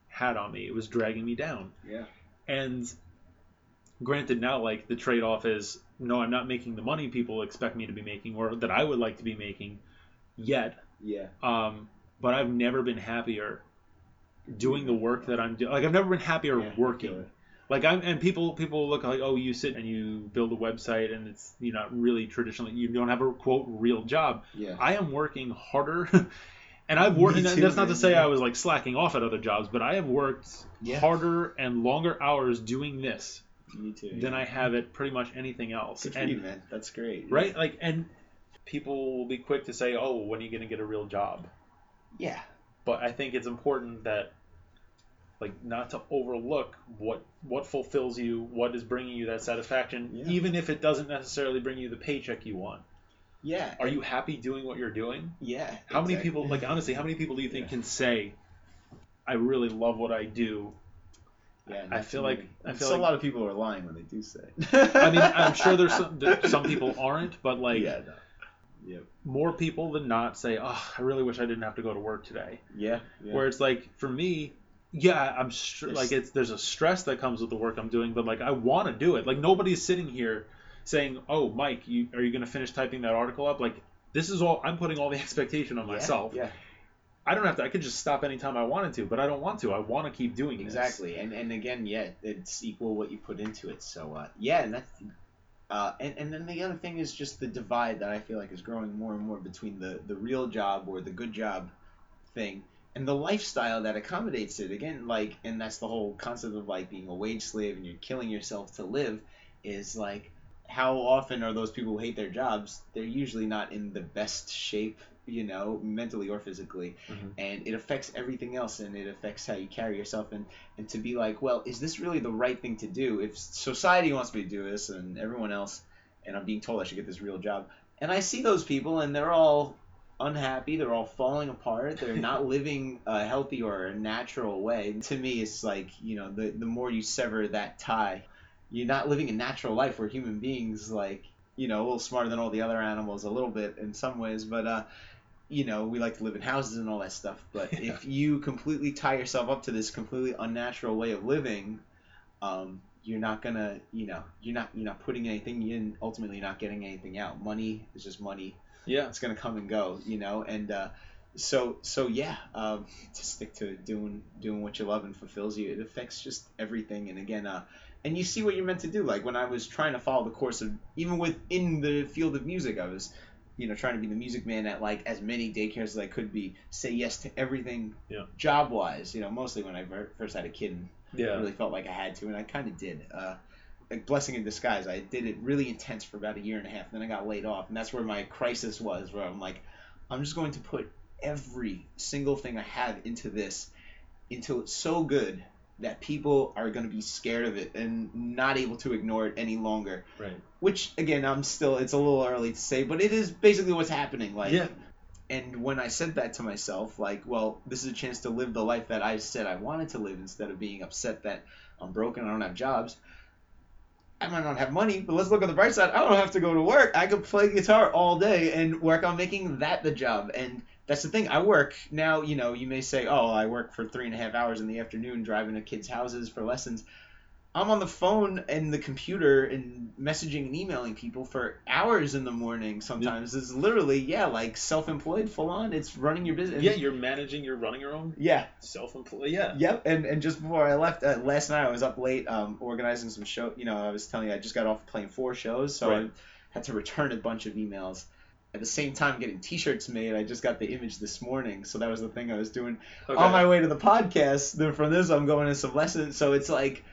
Speaker 1: had on me, it was dragging me down.
Speaker 2: yeah.
Speaker 1: And granted now like the trade-off is no, I'm not making the money people expect me to be making or that I would like to be making yet.
Speaker 2: Yeah.
Speaker 1: Um, but I've never been happier doing the work that I'm doing. Like I've never been happier
Speaker 2: Yeah,
Speaker 1: working. Like I'm, and people people look like, oh, you sit and you build a website, and it's you're not really traditionally, you don't have a quote real job.
Speaker 2: Yeah.
Speaker 1: I am working harder, and I've worked.
Speaker 2: Me
Speaker 1: And that's not to say. I was like slacking off at other jobs, but I have worked
Speaker 2: Yeah.
Speaker 1: harder and longer hours doing this
Speaker 2: Me too.
Speaker 1: than I have at pretty much anything else.
Speaker 2: Good
Speaker 1: and
Speaker 2: you, man. That's great.
Speaker 1: right, like, and people will be quick to say, oh, when are you going to get a real job?
Speaker 2: Yeah.
Speaker 1: but I think it's important that like not to overlook what what fulfills you, what is bringing you that satisfaction,
Speaker 2: Yeah.
Speaker 1: even if it doesn't necessarily bring you the paycheck you want.
Speaker 2: Yeah.
Speaker 1: Are you happy doing what you're doing?
Speaker 2: Yeah.
Speaker 1: How many people like honestly, how many people do you think
Speaker 2: Yeah.
Speaker 1: can say I really love what I do
Speaker 2: Yeah,
Speaker 1: I feel like- I feel
Speaker 2: so
Speaker 1: like-
Speaker 2: a lot of people are lying when they do say.
Speaker 1: I mean, I'm sure there's some some people aren't, but like
Speaker 2: yeah, no. Yep.
Speaker 1: more people than not say, "Oh, I really wish I didn't have to go to work today."
Speaker 2: Yeah. yeah.
Speaker 1: Where it's like for me, yeah, I'm str-
Speaker 2: There's-
Speaker 1: like it's there's a stress that comes with the work I'm doing, but like I want to do it. Like nobody's sitting here saying, "Oh, Mike, you are you going to finish typing that article up?" Like this is all I'm putting all the expectation on
Speaker 2: Yeah,
Speaker 1: myself.
Speaker 2: Yeah.
Speaker 1: I don't have to. I could just stop anytime I wanted to, but I don't want to. I want to keep doing this.
Speaker 2: Exactly, and and again, yeah, it's equal what you put into it. So uh, yeah, and that's uh, and and then the other thing is just the divide that I feel like is growing more and more between the the real job or the good job thing and the lifestyle that accommodates it. Again, like, and that's the whole concept of like being a wage slave and you're killing yourself to live. Is like, how often are those people who hate their jobs? They're usually not in the best shape, you know, mentally or physically
Speaker 1: Mhm.
Speaker 2: and it affects everything else and it affects how you carry yourself and and to be like well is this really the right thing to do if society wants me to do this and everyone else and i'm being told i should get this real job and i see those people and they're all unhappy they're all falling apart they're not living a healthy or a natural way to me it's like you know the, the more you sever that tie you're not living a natural life where human beings like you know a little smarter than all the other animals a little bit in some ways but uh you know, we like to live in houses and all that stuff, but
Speaker 1: Yeah.
Speaker 2: if you completely tie yourself up to this completely unnatural way of living, um, you're not gonna, you know, you're not you're not putting anything in. Ultimately, you're not getting anything out. Money is just money.
Speaker 1: Yeah.
Speaker 2: It's gonna come and go, you know. And uh, so so yeah, um, to stick to doing doing what you love and fulfills you, it affects just everything. And again, uh, and you see what you're meant to do. Like when I was trying to follow the course of even within the field of music, I was you know, trying to be the music man at like as many daycares as I could be, say yes to everything
Speaker 1: Yeah.
Speaker 2: job wise, you know, mostly when I first had a kid and
Speaker 1: Yeah.
Speaker 2: really felt like I had to, and I kind of did. Uh, like blessing in disguise, I did it really intense for about a year and a half, and then I got laid off, and that's where my crisis was, where I'm like, I'm just going to put every single thing I have into this until it's so good that people are going to be scared of it and not able to ignore it any longer.
Speaker 1: Right.
Speaker 2: which again i'm still it's a little early to say but it is basically what's happening like
Speaker 1: Yeah.
Speaker 2: and when i said that to myself like well this is a chance to live the life that i said i wanted to live instead of being upset that i'm broken i don't have jobs. I might not have money but let's look on the bright side. I don't have to go to work. I could play guitar all day and work on making that the job. And that's the thing i work now you know you may say oh i work for three and a half hours in the afternoon driving to kids houses for lessons I'm on the phone and the computer and messaging and emailing people for hours in the morning sometimes. It's literally, yeah, like self employed full on. It's running your business.
Speaker 1: Yeah. You're managing. You're running your own
Speaker 2: Yeah.
Speaker 1: self-employed. Yeah.
Speaker 2: Yep. And and just before I left uh, last night, I was up late um, organizing some show. You know, I was telling you I just got off playing four shows, so
Speaker 1: Right.
Speaker 2: I had to return a bunch of emails. At the same time, getting T-shirts made. I just got the image this morning, so that was the thing I was doing
Speaker 1: Okay.
Speaker 2: on my way to the podcast. Then from this, I'm going to some lessons. So it's like,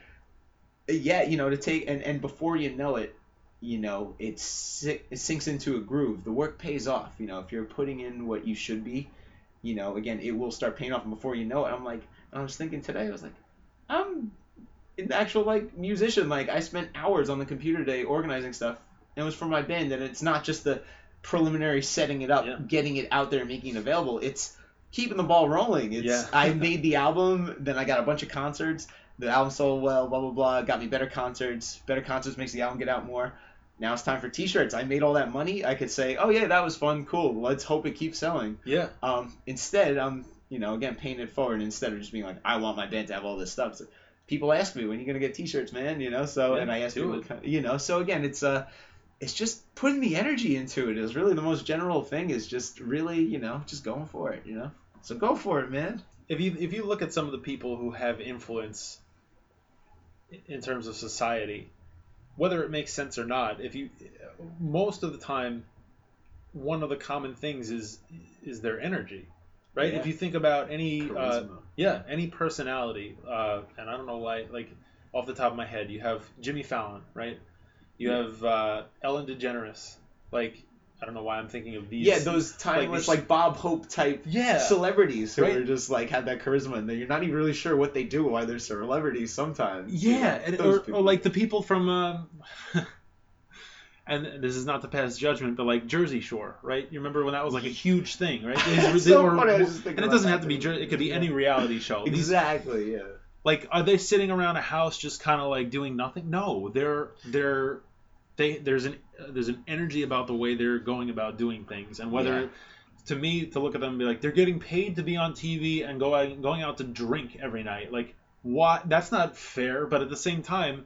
Speaker 2: yeah, you know, to take and and before you know it, you know, it's it sinks into a groove. The work pays off. You know, if you're putting in what you should be, you know, again, it will start paying off. And before you know it, I'm like, I was thinking today, I was like, I'm an actual like musician. Like I spent hours on the computer today organizing stuff. And it was for my band, and it's not just the preliminary setting it up,
Speaker 1: Yeah.
Speaker 2: getting it out there, making it available. It's keeping the ball rolling. It's
Speaker 1: Yeah.
Speaker 2: I made the album, then I got a bunch of concerts. The album sold well, blah blah blah. Got me better concerts. Better concerts makes the album get out more. Now it's time for T-shirts. I made all that money. I could say, oh yeah, that was fun, cool. Let's hope it keeps selling.
Speaker 1: Yeah.
Speaker 2: Um, instead, I'm you know again paying it forward instead of just being like, I want my band to have all this stuff. So people ask me when are you gonna get T-shirts, man. You know, so
Speaker 1: Yeah,
Speaker 2: and I ask people,
Speaker 1: it.
Speaker 2: what kind- you know, so again, it's uh, it's just putting the energy into it is really the most general thing. Is just really you know just going for it. You know, so go for it, man.
Speaker 1: if you if you look at some of the people who have influence in terms of society, whether it makes sense or not, if you most of the time, one of the common things is is their energy, right?
Speaker 2: Yeah.
Speaker 1: If you think about any uh, yeah any personality, uh, and I don't know why like off the top of my head, you have Jimmy Fallon, right? You have uh, Ellen DeGeneres, like I don't know why I'm thinking of these.
Speaker 2: yeah, those timeless
Speaker 1: these-
Speaker 2: like, Bob Hope type
Speaker 1: yeah
Speaker 2: celebrities who
Speaker 1: Right.
Speaker 2: are just like have that charisma and you're not even really sure what they do why they're celebrities sometimes. you
Speaker 1: Yeah,
Speaker 2: know,
Speaker 1: and, or,
Speaker 2: people.
Speaker 1: or like the people from, um, and this is not to pass judgment, but like Jersey Shore, right? You remember when that was like a huge thing, right? They,
Speaker 2: So
Speaker 1: were-
Speaker 2: funny, I was just thinking
Speaker 1: and it doesn't have to be. Jersey; it could be any reality show.
Speaker 2: Exactly, yeah.
Speaker 1: like are they sitting around a house just kind of like doing nothing? No, they're they're they there's an there's an energy about the way they're going about doing things, and whether
Speaker 2: Yeah.
Speaker 1: to me to look at them and be like they're getting paid to be on TV and go out, going out to drink every night, like what? That's not fair. But at the same time,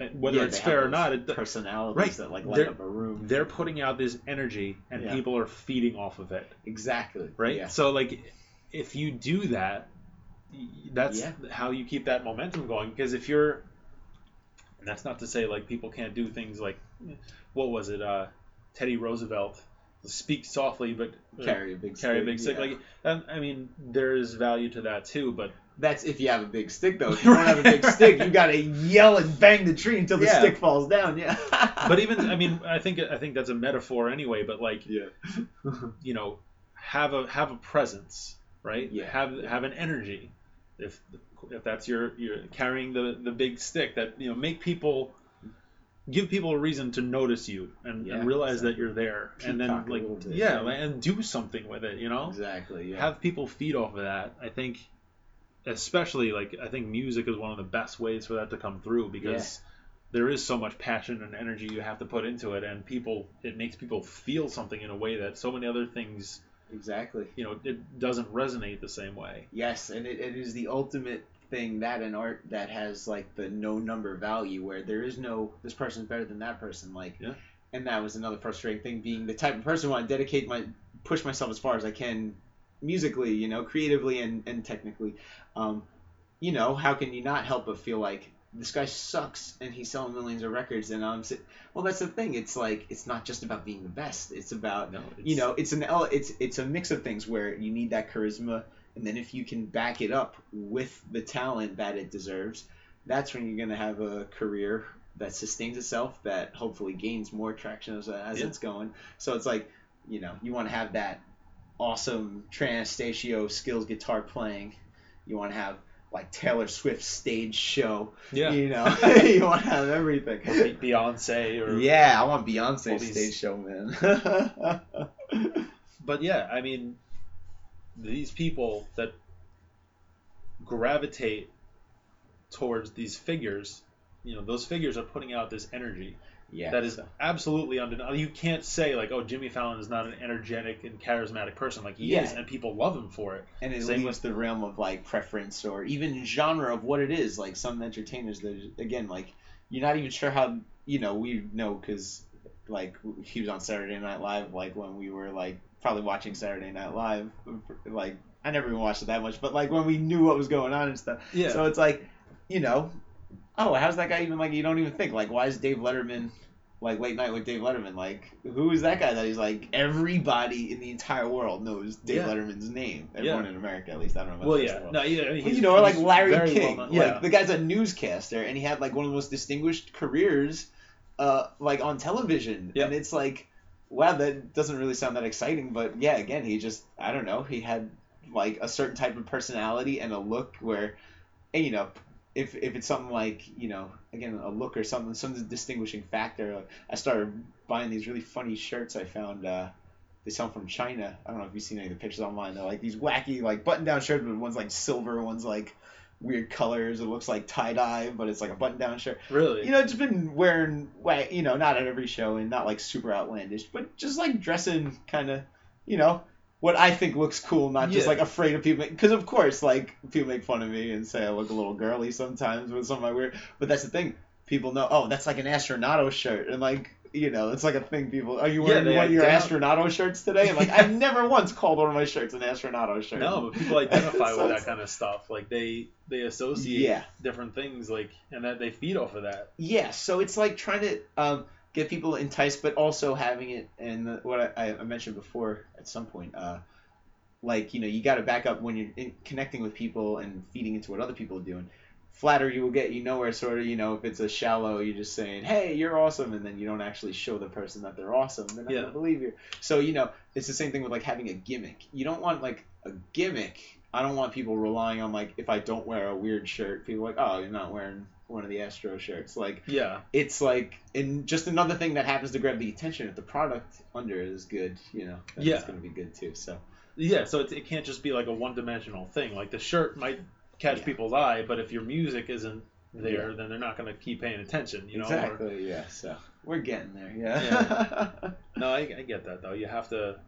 Speaker 1: uh, whether
Speaker 2: Yeah,
Speaker 1: it's fair or not, it,
Speaker 2: personalities
Speaker 1: right.
Speaker 2: that like light up a room.
Speaker 1: they're putting out this energy and
Speaker 2: Yeah.
Speaker 1: people are feeding off of it
Speaker 2: Exactly.
Speaker 1: right
Speaker 2: Yeah.
Speaker 1: so like if you do that that's how you keep that momentum going because if you're and that's not to say like people can't do things like what was it uh teddy roosevelt speak softly but
Speaker 2: Carry a big
Speaker 1: carry a
Speaker 2: stick,
Speaker 1: big stick
Speaker 2: yeah.
Speaker 1: like um, i mean there's value to that too but
Speaker 2: That's if you have a big stick, though. If you don't have a big stick, you gotta yell and bang the tree until the
Speaker 1: Yeah.
Speaker 2: stick falls down. Yeah.
Speaker 1: but even i mean i think i think that's a metaphor anyway but like
Speaker 2: yeah.
Speaker 1: you know have a have a presence right
Speaker 2: Yeah.
Speaker 1: have have an energy if if that's your you're carrying the the big stick that you know make people give people a reason to notice you and,
Speaker 2: Yeah,
Speaker 1: and realize that you're there and then like
Speaker 2: bit,
Speaker 1: yeah
Speaker 2: yeah.
Speaker 1: and do something with it you know
Speaker 2: Exactly. Yeah.
Speaker 1: have people feed off of that i think especially like i think music is one of the best ways for that to come through because there is so much passion and energy you have to put into it and people it makes people feel something in a way that so many other things
Speaker 2: exactly.
Speaker 1: you know it doesn't resonate the same way
Speaker 2: Yes, and it, it is the ultimate thing that an art that has like the no number value where there is no this person's better than that person like
Speaker 1: Yeah.
Speaker 2: and that was another frustrating thing being the type of person who want to dedicate my push myself as far as I can musically you know creatively and, and technically um, you know how can you not help but feel like this guy sucks and he's selling millions of records and I'm well that's the thing it's like it's not just about being the best it's about
Speaker 1: no it's,
Speaker 2: you know it's an it's it's a mix of things where you need that charisma and then if you can back it up with the talent that it deserves that's when you're going to have a career that sustains itself that hopefully gains more traction as, as
Speaker 1: Yeah.
Speaker 2: it's going. So it's like you know you want to have that awesome Trey Anastasio skills guitar playing. You want to have like Taylor Swift's stage show.
Speaker 1: Yeah.
Speaker 2: You know you want to have everything.
Speaker 1: Or beyonce or
Speaker 2: yeah I want
Speaker 1: all
Speaker 2: Beyonce's
Speaker 1: these-
Speaker 2: stage show man.
Speaker 1: But yeah i mean these people that gravitate towards these figures you know those figures are putting out this energy
Speaker 2: yeah
Speaker 1: that is absolutely undeniable. You can't say like, "Oh, Jimmy Fallon is not an energetic and charismatic person." Like he
Speaker 2: Yeah.
Speaker 1: is, and people love him for it.
Speaker 2: and it
Speaker 1: Same
Speaker 2: leaves the realm of like preference or even genre of what it is. Like some entertainers, that again, like you're not even sure how you know we know because like he was on Saturday Night Live, like when we were like probably watching Saturday Night Live, like I never even watched it that much, but like when we knew what was going on and stuff.
Speaker 1: Yeah.
Speaker 2: So it's like, you know, oh, how's that guy even like? You don't even think like, why is Dave Letterman like late night with Dave Letterman? Like, who is that guy that he's like everybody in the entire world knows Dave
Speaker 1: Yeah.
Speaker 2: Letterman's name? Everyone in America, at least. I don't know. About
Speaker 1: well, yeah, no, yeah,
Speaker 2: Well, you know, or like Larry King.
Speaker 1: well known.
Speaker 2: Like the guy's a newscaster, and he had like one of the most distinguished careers, uh, like on television.
Speaker 1: Yeah.
Speaker 2: And it's like, wow, that doesn't really sound that exciting. But yeah, again, he just, I don't know, he had like a certain type of personality and a look where, and you know, if if it's something like you know, again, a look or something, some distinguishing factor. Like, I started buying these really funny shirts I found. Uh, they sell from China. I don't know if you've seen any of the pictures online. They're like these wacky like button down shirts, but one's like silver, one's like weird colors. It looks like tie dye, but it's like a button down shirt.
Speaker 1: really.
Speaker 2: You know, just been wearing you know, not at every show and not like super outlandish, but just like dressing kind of, you know, what I think looks cool, not just like afraid of people. Because of course, like people make fun of me and say I look a little girly sometimes with some of my weird. But that's the thing. People know. Oh, that's like an Astronauto shirt, and like you know, it's like a thing. People, are you wearing
Speaker 1: they
Speaker 2: one of your Astronauto shirts today? And like, I've never once called one of my shirts an Astronauto shirt.
Speaker 1: no, but people identify
Speaker 2: So
Speaker 1: with that kind of stuff. Like they they associate
Speaker 2: Yeah.
Speaker 1: different things, like and that they feed off of that.
Speaker 2: Yeah, so it's like trying to um, get people enticed, but also having it. And what I, I mentioned before at some point, uh, like you know, you got to back up when you're in, connecting with people and feeding into what other people are doing. Flattery will get you nowhere. Sort of, you know, if it's a shallow, you're just saying, "Hey, you're awesome," and then you don't actually show the person that they're awesome. They're not
Speaker 1: Yeah.
Speaker 2: gonna believe you. So you know, it's the same thing with like having a gimmick. You don't want like a gimmick. I don't want people relying on like if I don't wear a weird shirt, people are like, "Oh, you're not wearing one of the Astro shirts." Like
Speaker 1: Yeah,
Speaker 2: it's like and just another thing that happens to grab the attention if the product under it is good you know
Speaker 1: Yeah.
Speaker 2: it's going to be good too so
Speaker 1: yeah. So it, it can't just be like a one dimensional thing. Like the shirt might catch
Speaker 2: Yeah.
Speaker 1: people's eye. But if your music isn't there,
Speaker 2: Yeah.
Speaker 1: then they're not going to keep paying attention. You know. Or-
Speaker 2: exactly. Yeah. So we're getting there. Yeah.
Speaker 1: no, I, I get that though. You have to.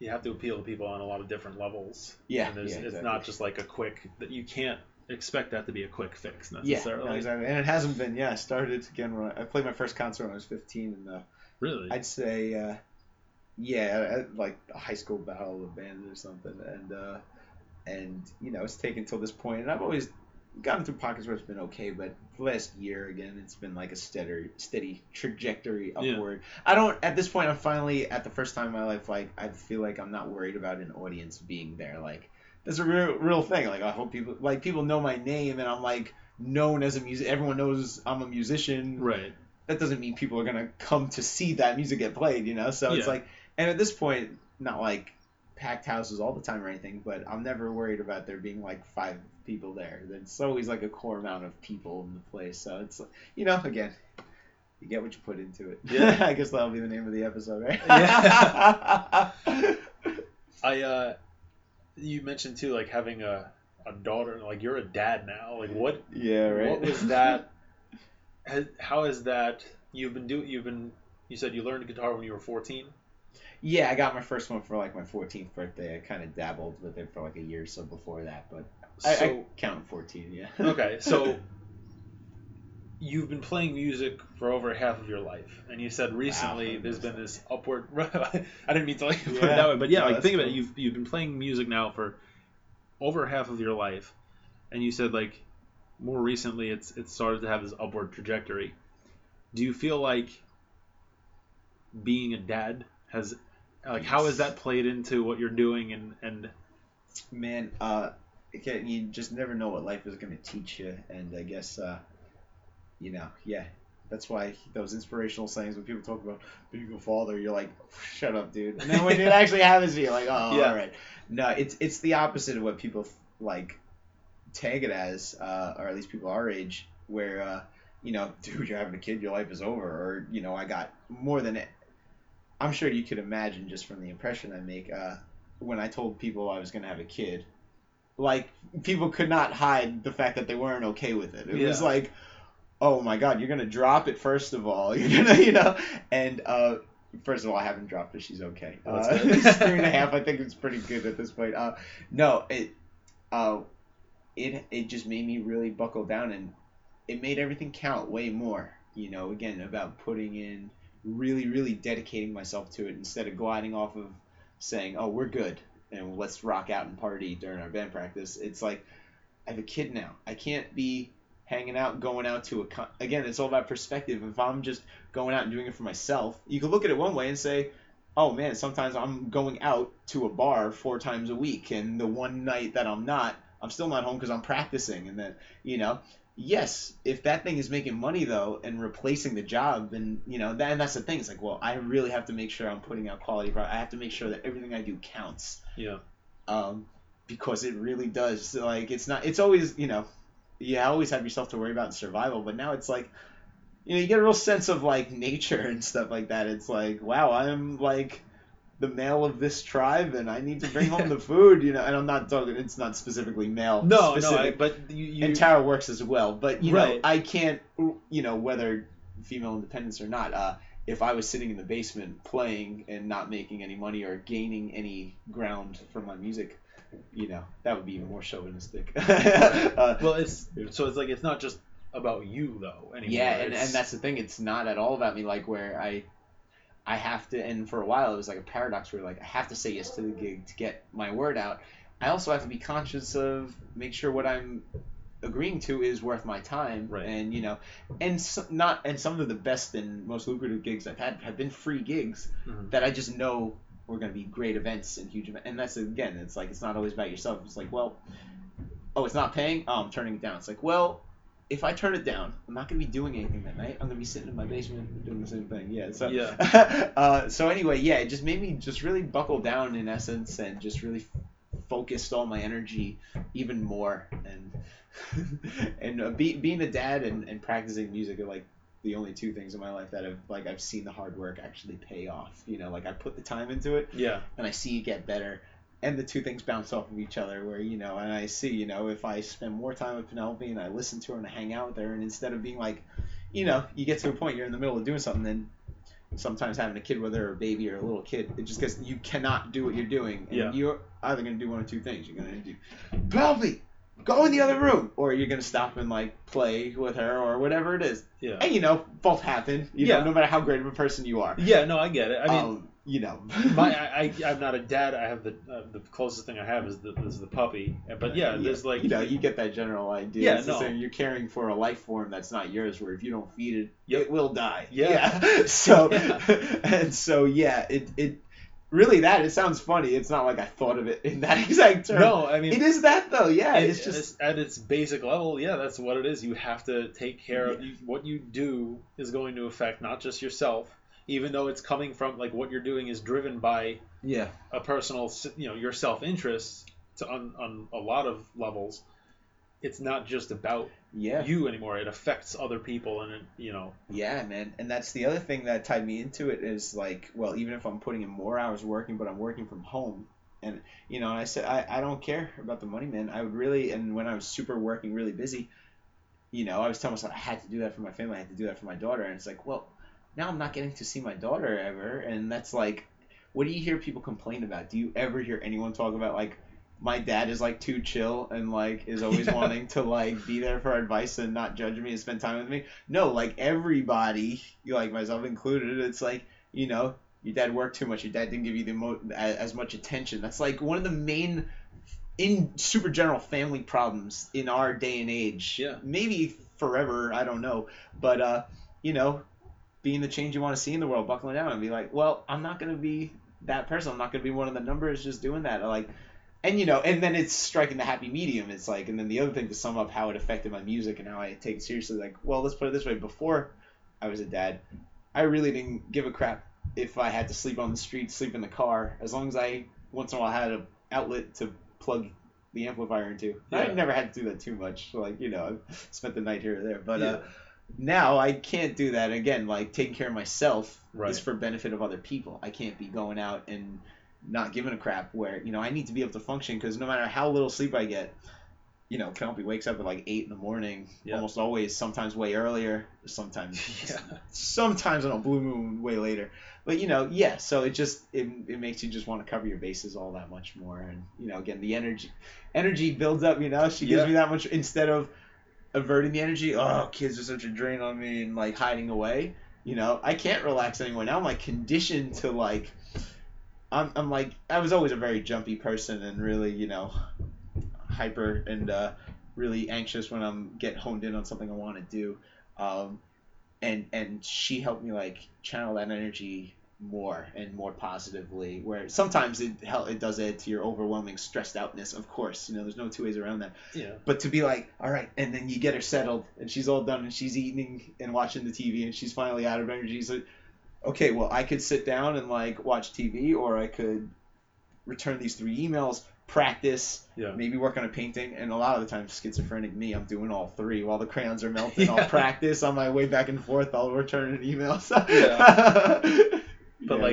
Speaker 1: You have to appeal to people on a lot of different levels.
Speaker 2: Yeah,
Speaker 1: and
Speaker 2: yeah,
Speaker 1: it's not just like a quick. That you can't expect that to be a quick fix
Speaker 2: yeah.
Speaker 1: necessarily.
Speaker 2: no, exactly. And it hasn't been. Yeah. I started again when I, I played my first concert when I was 15, and uh,
Speaker 1: Really.
Speaker 2: I'd say, uh, yeah, like a high school battle of the bands or something, and uh, and you know it's taken till this point, and I've always gotten through pockets where it's been okay, but the last year again, it's been like a steady steady trajectory
Speaker 1: Yeah.
Speaker 2: upward. I don't at this point. I'm finally at the first time in my life, like I feel like I'm not worried about an audience being there, like. That's a real, real thing. Like I hope people, like people know my name, and I'm like known as a music. Everyone knows I'm a musician
Speaker 1: right.
Speaker 2: that doesn't mean people are gonna come to see that music get played, you know. So it's like, and at this point, not like packed houses all the time or anything, but I'm never worried about there being like five people there. It's always like a core amount of people in the place. So it's, you know, again, you get what you put into it.
Speaker 1: Yeah.
Speaker 2: I guess that'll be the name of the episode, right?
Speaker 1: Yeah. I uh, you mentioned too, like having a a daughter. Like you're a dad now. Like what?
Speaker 2: yeah, right.
Speaker 1: What was that? has, how is that? You've been doing. You've been. You said you learned guitar when you were 14.
Speaker 2: Yeah, I got my first one for like my 14th birthday. I kind of dabbled with it for like a year or so before that, but I,
Speaker 1: So
Speaker 2: I count 14. Yeah.
Speaker 1: okay, so you've been playing music for over half of your life, and you said recently
Speaker 2: Wow.
Speaker 1: there's been this upward. I didn't mean to like put it that way, but yeah,
Speaker 2: No,
Speaker 1: like think of it. You've you've been playing music now for over half of your life, and you said like more recently it's it's started to have this upward trajectory. Do you feel like being a dad has like how has that played into what you're doing and and
Speaker 2: Man, uh, you just never know what life is going to teach you, and I guess, uh, you know, yeah, that's why those inspirational sayings when people talk about being a father, you're like, shut up, dude. And then when it actually happens, you're like, oh,
Speaker 1: Yeah.
Speaker 2: all right. No, it's it's the opposite of what people like tag it as, uh, or at least people our age, where uh, you know, dude, you're having a kid, your life is over, or you know, I got more than it. I'm sure you could imagine just from the impression I make. Uh, when I told people I was going to have a kid, like people could not hide the fact that they weren't okay with it. It was like, oh my god, you're going to drop it first of all, you're gonna, you know, and uh, first of all, I haven't dropped it. She's okay.
Speaker 1: Oh,
Speaker 2: Uh, three and a half. I think it's pretty good at this point. Uh, no, it, uh, it it just made me really buckle down and it made everything count way more. You know, again about putting in really, really dedicating myself to it instead of gliding off of saying, "Oh, we're good and let's rock out and party during our band practice." It's like I have a kid now. I can't be hanging out, going out to a con- again. It's all about perspective. If I'm just going out and doing it for myself, you could look at it one way and say, "Oh man, sometimes I'm going out to a bar four times a week, and the one night that I'm not, I'm still not home because I'm practicing." And then you know, yes, if that thing is making money though and replacing the job, then you know, that, and that's the thing. It's like, well, I really have to make sure I'm putting out quality. Product. I have to make sure that everything I do counts
Speaker 1: yeah
Speaker 2: um, because it really does. Like it's not. It's always you know, you always have yourself to worry about in survival, but now it's like, you know, you get a real sense of like nature and stuff like that. It's like, wow, I'm like the male of this tribe, and I need to bring home the food. You know, and I'm not talking. It's not specifically male.
Speaker 1: no no I, but you, you
Speaker 2: and Tara works as well, but you know, I can't. You know, whether female independence or not. Uh, if I was sitting in the basement playing and not making any money or gaining any ground from my music, you know, that would be even more chauvinistic. uh,
Speaker 1: well it's so it's like it's not just about you though anymore.
Speaker 2: yeah, and, and that's the thing. It's not at all about me. Like where I, I have to. And for a while, it was like a paradox where like I have to say yes to the gig to get my word out. I also have to be conscious of make sure what I'm agreeing to is worth my time.
Speaker 1: Right.
Speaker 2: And you know, and so, not and some of the best and most lucrative gigs I've had have been free gigs
Speaker 1: Mhm.
Speaker 2: that I just know were going to be great events and huge events. And that's again, it's like it's not always about yourself. It's like, well, oh, it's not paying. Oh, I'm turning it down. It's like, well, if I turn it down, I'm not going to be doing anything that night. I'm going to be sitting in my basement doing the same thing. Yeah. So
Speaker 1: Yeah.
Speaker 2: uh, so anyway, yeah, it just made me just really buckle down in essence and just really f- focused all my energy even more and and uh, be, being a dad and, and practicing music are like the only two things in my life that have like I've seen the hard work actually pay off. You know, like I put the time into it
Speaker 1: yeah
Speaker 2: and I see it get better. And the two things bounce off of each other where you know and i see you know if i spend more time with penelope and i listen to her and i hang out with her and instead of being like you know you get to a point you're in the middle of doing something then sometimes having a kid whether a baby or a little kid it just gets you cannot do what you're doing and
Speaker 3: Yeah.
Speaker 2: you're either going to do one of two things you're going to do penelope go in the other room or you're going to stop and like play with her or whatever it is
Speaker 3: Yeah.
Speaker 2: and you know both happen you
Speaker 3: Yeah.
Speaker 2: know no matter how great of a person you are
Speaker 3: Yeah, no, I get it. I mean,
Speaker 2: um, you know
Speaker 3: my I, I I'm not a dad. I have the uh, the closest thing I have is the is the puppy. But yeah, there's like
Speaker 2: you know you get that general idea.
Speaker 3: Yeah,
Speaker 2: It's
Speaker 3: no.
Speaker 2: same, you're caring for a life form that's not yours. Where if you don't feed it,
Speaker 3: Yep.
Speaker 2: it will die.
Speaker 3: Yeah. yeah.
Speaker 2: So
Speaker 3: Yeah.
Speaker 2: and so yeah, it it really that it sounds funny. It's not like I thought of it in that exact term.
Speaker 3: no, I mean
Speaker 2: it is that though. Yeah,
Speaker 3: it-
Speaker 2: it's just
Speaker 3: at its basic level, yeah, that's what it is. You have to take care of you, what you do is going to affect not just yourself, even though it's coming from like what you're doing is driven by
Speaker 2: yeah,
Speaker 3: a personal, you know, your self interest to on on a lot of levels. It's not just about
Speaker 2: yeah.
Speaker 3: you anymore. It affects other people, and it, you know,
Speaker 2: Yeah, man. And that's the other thing that tied me into it is like, well, even if I'm putting in more hours working, but I'm working from home. And, you know, and I said, I, I don't care about the money, man. I would really, and when I was super working really busy, you know, I was telling myself I had to do that for my family. I had to do that for my daughter. And it's like, well, now I'm not getting to see my daughter ever. And that's like, what do you hear people complain about? Do you ever hear anyone talk about like, my dad is like too chill and like is always
Speaker 3: Yeah.
Speaker 2: wanting to like be there for advice and not judge me and spend time with me. No, like everybody, like myself included, it's like you know your dad worked too much. Your dad didn't give you the mo- as much attention. That's like one of the main, in super general family problems in our day and age.
Speaker 3: Yeah.
Speaker 2: Maybe forever. I don't know, but uh, you know, being the change you want to see in the world, buckling down and be like, well, I'm not gonna be that person. I'm not gonna be one of the numbers just doing that. Like. And you know, and then it's striking the happy medium. It's like, and then the other thing to sum up how it affected my music and how I take it seriously. Like, well, let's put it this way: before I was a dad, I really didn't give a crap if I had to sleep on the street, sleep in the car, as long as I once in a while had an outlet to plug the amplifier into. I never had to do that too much. Like, you know, I spent the night here or there. But
Speaker 3: Yeah.
Speaker 2: uh, now I can't do that. Again, like taking care of myself
Speaker 3: Right.
Speaker 2: is for benefit of other people. I can't be going out and not giving a crap where, you know, I need to be able to function because no matter how little sleep I get, you know, Penelope wakes up at like eight in the morning,
Speaker 3: Yeah.
Speaker 2: almost always, sometimes way earlier, sometimes
Speaker 3: yeah,
Speaker 2: sometimes on a blue moon way later. But you know, yeah, so it just it, it makes you just want to cover your bases all that much more and you know, again, the energy energy builds up, you know. She gives
Speaker 3: Yeah.
Speaker 2: me that much instead of averting the energy, oh, kids are such a drain on me and like hiding away. You know, I can't relax anymore. Now I'm like conditioned to like I'm I'm like I was always a very jumpy person and really, you know, hyper and uh really anxious when I'm get honed in on something I want to do. Um, and and she helped me like channel that energy more and more positively. Where sometimes it hel- it does add to your overwhelming stressed outness. Of course, you know there's no two ways around that.
Speaker 3: yeah,
Speaker 2: But to be like, all right, and then you get her settled and she's all done and she's eating and watching the TV and she's finally out of energy. So, okay, well I could sit down and like watch TV or I could return these three emails, practice,
Speaker 3: yeah.
Speaker 2: maybe work on a painting, and a lot of the time, schizophrenic me, I'm doing all three. While the crayons are melting,
Speaker 3: Yeah.
Speaker 2: I'll practice on my way back and forth. I'll return an email.
Speaker 3: But
Speaker 2: Yeah,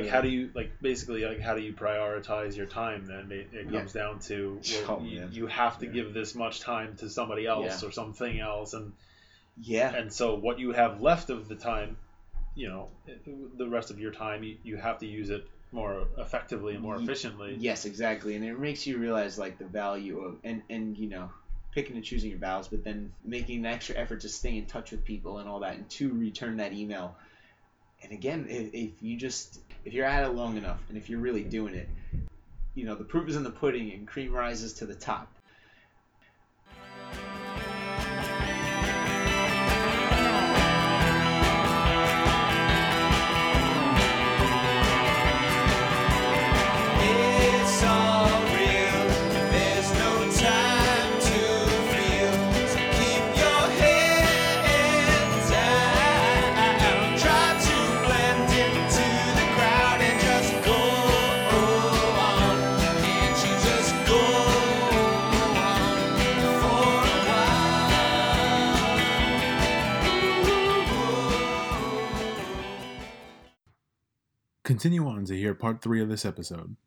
Speaker 3: like,
Speaker 2: yeah.
Speaker 3: how do you like basically like how do you prioritize your time? Then it, it
Speaker 2: Yeah.
Speaker 3: comes down to
Speaker 2: Oh,
Speaker 3: you, you have to
Speaker 2: Yeah.
Speaker 3: give this much time to somebody else
Speaker 2: Yeah.
Speaker 3: or something else, and
Speaker 2: Yeah,
Speaker 3: and so what you have left of the time, you know, the rest of your time, you, you have to use it more effectively and more efficiently.
Speaker 2: yes, exactly, and it makes you realize like the value of and and you know picking and choosing your battles, but then making an extra effort to stay in touch with people and all that, and to return that email. And again, if, if you just if you're at it long enough, and if you're really doing it, you know the proof is in the pudding, and cream rises to the top.
Speaker 1: Continue on to hear part three of this episode.